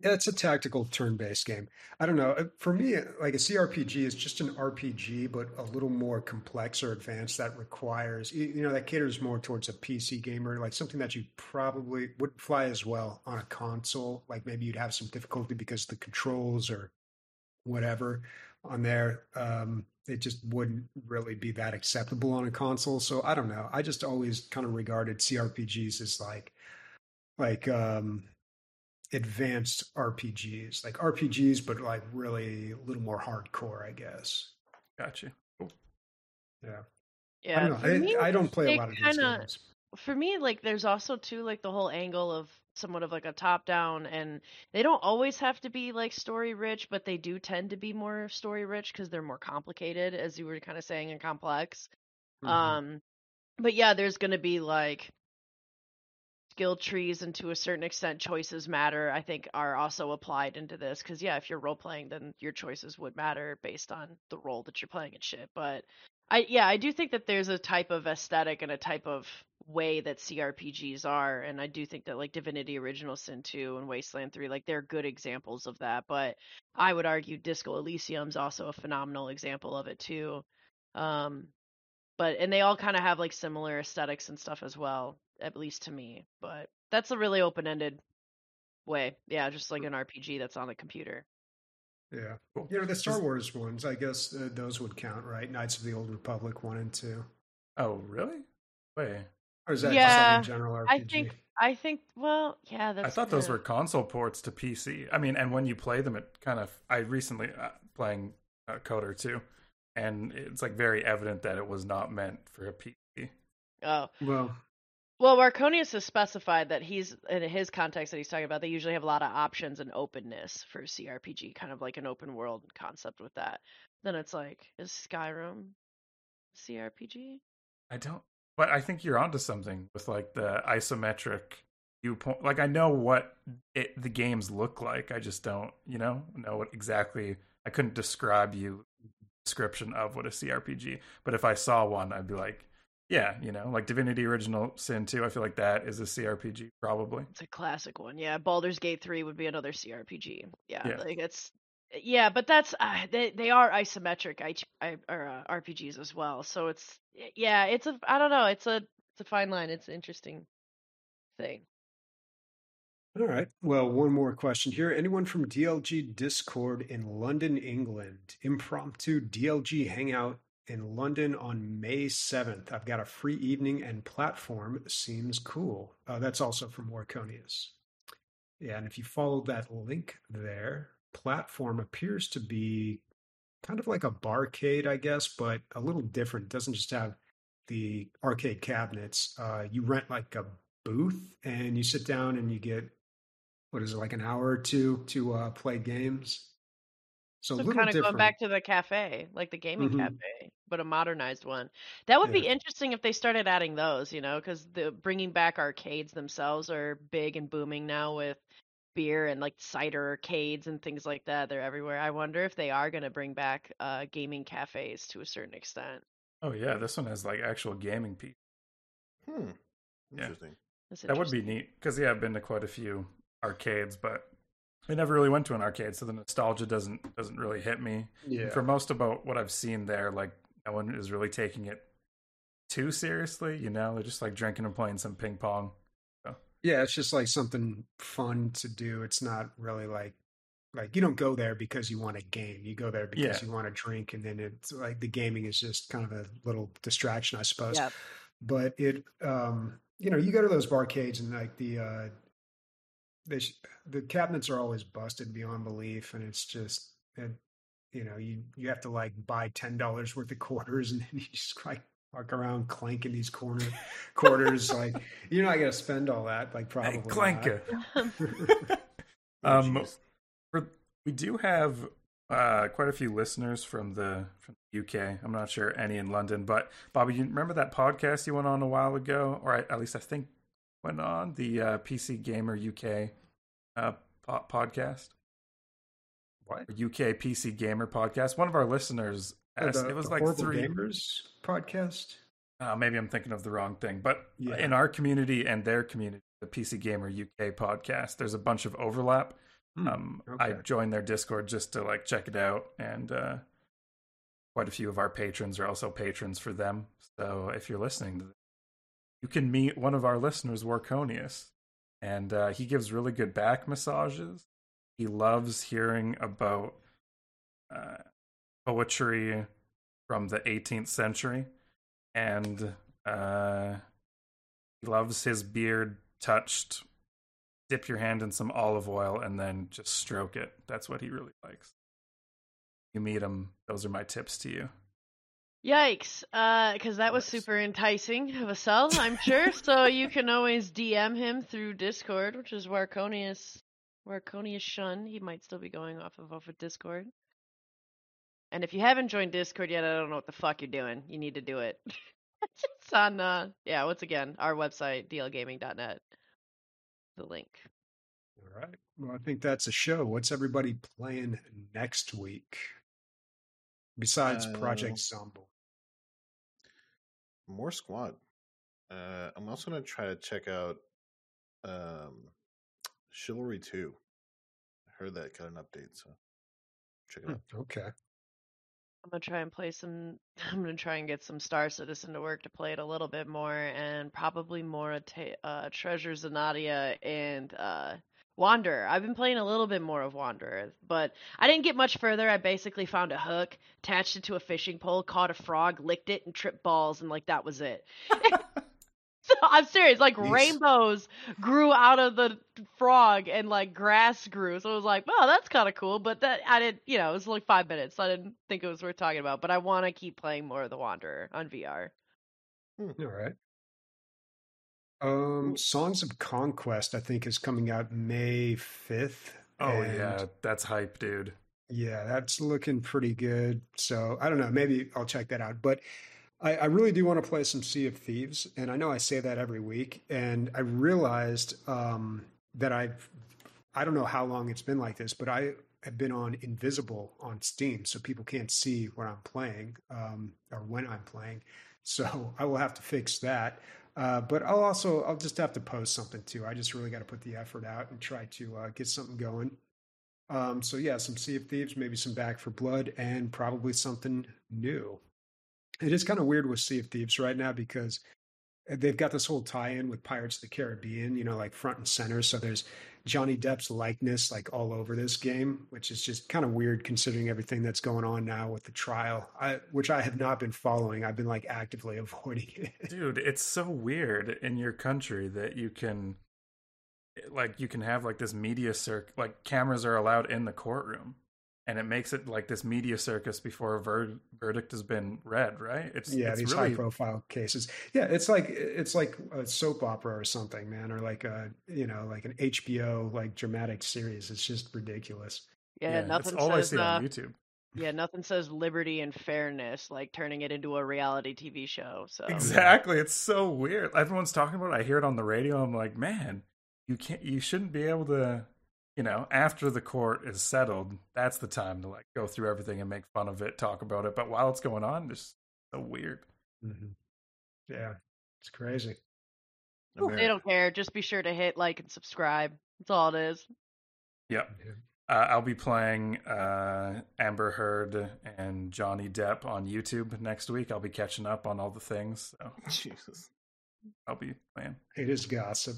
It's a tactical turn-based game. I don't know. Uh, for me, like a CRPG is just an RPG, but a little more complex or advanced. That requires, you know, that caters more towards a PC gamer, like something that you probably would fly as well on a console. Like maybe you'd have some difficulty because the controls or whatever on there. Um, it just wouldn't really be that acceptable on a console. So I don't know. I just always kind of regarded CRPGs as like, like um advanced RPGs, like RPGs, but like really a little more hardcore, I guess. Gotcha. Cool. Yeah. Yeah. I don't, know. Me, I, I, don't play a lot of kinda, these games. For me, like, there's also too like the whole angle of somewhat of like a top down, and they don't always have to be like story rich, but they do tend to be more story rich because they're more complicated, as you were kind of saying, and complex. Mm-hmm. Um, but yeah, there's gonna be like skill trees and to a certain extent choices matter i think are also applied into this. Because yeah if you're role playing then your choices would matter based on the role that you're playing and shit. But i yeah i do think that there's a type of aesthetic and a type of way that crpgs are and i do think that like divinity original sin 2 and wasteland 3 like they're good examples of that. But i would argue disco elysium's also a phenomenal example of it too. Um but and they all kind of have like similar aesthetics and stuff as well at least to me. But that's a really open ended way. Yeah, just like an RPG that's on the computer. Yeah. Cool. You know, the Star Wars ones, I guess uh, those would count, right? Knights of the Old Republic 1 and 2. Oh, really? Wait. Or is that yeah, just like general RPG? I think, I think, well, yeah, that's. I thought those were console ports to PC. I mean, and when you play them, it kind of. I recently uh, playing uh, KOTOR 2, and it's like very evident that it was not meant for a PC. Oh. Well, well, Warconius has specified that he's in his context that he's talking about. They usually have a lot of options and openness for CRPG, kind of like an open world concept with that. Then it's like, is Skyrim CRPG? I don't, but I think you're onto something with like the isometric viewpoint. Like I know what it, the games look like. I just don't, you know, know what exactly. I couldn't describe you description of what a CRPG, but if I saw one, I'd be like, yeah, you know, like Divinity Original Sin 2, I feel like that is a CRPG probably. It's a classic one. Yeah, Baldur's Gate 3 would be another CRPG. Yeah, yeah. like it's yeah, but that's uh, they they are isometric I, I, or uh, RPGs as well. So it's yeah, it's a I don't know, it's a it's a fine line. It's an interesting thing. All right. Well, one more question here. Anyone from DLG Discord in London, England? Impromptu DLG hangout in London on May 7th. I've got a free evening and platform seems cool. Uh, that's also from Warconius. Yeah, and if you follow that link there, platform appears to be kind of like a barcade, I guess, but a little different. It doesn't just have the arcade cabinets. Uh, you rent like a booth and you sit down and you get what is it like an hour or two to uh, play games so, so kind of different. going back to the cafe, like the gaming mm-hmm. cafe, but a modernized one. That would yeah. be interesting if they started adding those, you know, because the bringing back arcades themselves are big and booming now with beer and like cider arcades and things like that. They're everywhere. I wonder if they are going to bring back uh, gaming cafes to a certain extent. Oh yeah, this one has like actual gaming people. Hmm. Interesting. Yeah. That would be neat because yeah, I've been to quite a few arcades, but I never really went to an arcade, so the nostalgia doesn't doesn't really hit me. Yeah. For most about what I've seen there, like no one is really taking it too seriously. You know, they're just like drinking and playing some ping pong. So. Yeah, it's just like something fun to do. It's not really like like you don't go there because you want a game. You go there because Yeah. you want to drink, and then it's like the gaming is just kind of a little distraction, I suppose. Yep. But it, um, you know, you go to those barcades and like the uh, they sh- the cabinets are always busted beyond belief, and it's just and you know you you have to like buy ten dollars worth of quarters, and then you just like walk around clanking these corner quarters. like you're not gonna spend all that. Like probably Hey, not. Clanker. Oh, Um. For, we do have uh, quite a few listeners from the from the UK. I'm not sure any in London, but Bobby, you remember that podcast you went on a while ago, or I, at least I think went on the uh, PC Gamer UK uh, po- podcast, what? UK PC Gamer podcast. One of our listeners Oh, asked. the- it was like Horrible three. gamers podcast. Uh, maybe I'm thinking of the wrong thing, but Yeah. in our community and their community, the PC Gamer UK podcast, there's a bunch of overlap. Hmm, Um, I joined their Discord just to like check it out, and uh, quite a few of our patrons are also patrons for them. So if you're listening to this, you can meet one of our listeners, Warconius, and uh, he gives really good back massages. He loves hearing about uh, poetry from the 18th century, and uh, he loves his beard touched dip your hand in some olive oil and then just stroke it. That's what he really likes. You meet him, those are my tips to you. Yikes! Uh, because that was super enticing of a sell, I'm sure. so you can always DM him through Discord, which is Warconius, Warconius Shun. He might still be going off of off of Discord. And if you haven't joined Discord yet, I don't know what the fuck you're doing. You need to do it. it's on, uh, yeah, once again, our website, dlgaming.net. The link. All right. Well, I think that's a show. What's everybody playing next week besides Uh, Project Zomboid? More squad. Uh, I'm also gonna try to check out um, Chivalry Two. I heard that got an update, so check it Hmm, out. Okay. I'm gonna try and play some. I'm gonna try and get some Star Citizen to work to play it a little bit more, and probably more ta- uh, Treasures of Nadia and uh, Wanderer. I've been playing a little bit more of Wanderer, but I didn't get much further. I basically found a hook, attached it to a fishing pole, caught a frog, licked it, and tripped balls, and like that was it. So I'm serious, like rainbows grew out of the frog and like grass grew. So it was like, wow, that's kind of cool. But that I didn't, you know, it was like five minutes. So I didn't think it was worth talking about. But I want to keep playing more of The Wanderer on VR. Hmm, all right. Um, Songs of Conquest, I think, is coming out May 5th. Oh yeah, that's hype, dude. Yeah, that's looking pretty good. So I don't know. Maybe I'll check that out. But I, I really do want to play some Sea of Thieves, and I know I say that every week. And I realized um, that I've I don't know how long it's been like this, but I have been on invisible on Steam, so people can't see what I'm playing um, or when I'm playing. So I will have to fix that. Uh, but I'll also I'll just have to post something too. I just really got to put the effort out and try to uh, get something going. Um, so yeah, some Sea of Thieves, maybe some Back 4 Blood, and probably something new. It is kind of weird with Sea of Thieves right now because they've got this whole tie-in with Pirates of the Caribbean, you know, like front and center. So there's Johnny Depp's likeness like all over this game, which is just kind of weird considering everything that's going on now with the trial, I, which I have not been following. I've been like actively avoiding it. Dude, it's so weird in your country that you can like you can have like this media circ like cameras are allowed in the courtroom and it makes it like this media circus before a ver- verdict has been read, right? It's yeah, it's these really high profile cases. Yeah, it's like it's like a soap opera or something, man, or like a you know like an HBO like dramatic series. It's just ridiculous. Yeah, that's nothing all I says see uh, on YouTube. yeah, nothing says liberty and fairness like turning it into a reality TV show. So Exactly. It's so weird. Everyone's talking about it. I hear it on the radio. I'm like, man, you can't you shouldn't be able to you know, after the court is settled, that's the time to like go through everything and make fun of it, talk about it. But while it's going on, it's so weird. Mm-hmm. Yeah, it's crazy. they don't care. Just be sure to hit like and subscribe. That's all it is. Yep. Yeah. Uh, I'll be playing uh, Amber Heard and Johnny Depp on YouTube next week. I'll be catching up on all the things. So Jesus. I'll be playing. It is gossip.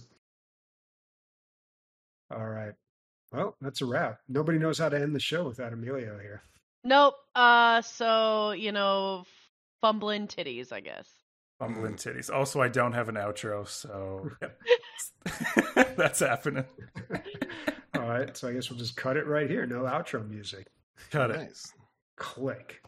All right. Well, that's a wrap. Nobody knows how to end the show without Emilio here. Nope. Uh, so you know, fumbling titties, I guess. Fumbling titties. Also, I don't have an outro, so that's happening. All right, so I guess we'll just cut it right here. No outro music. Cut it. Nice. Click.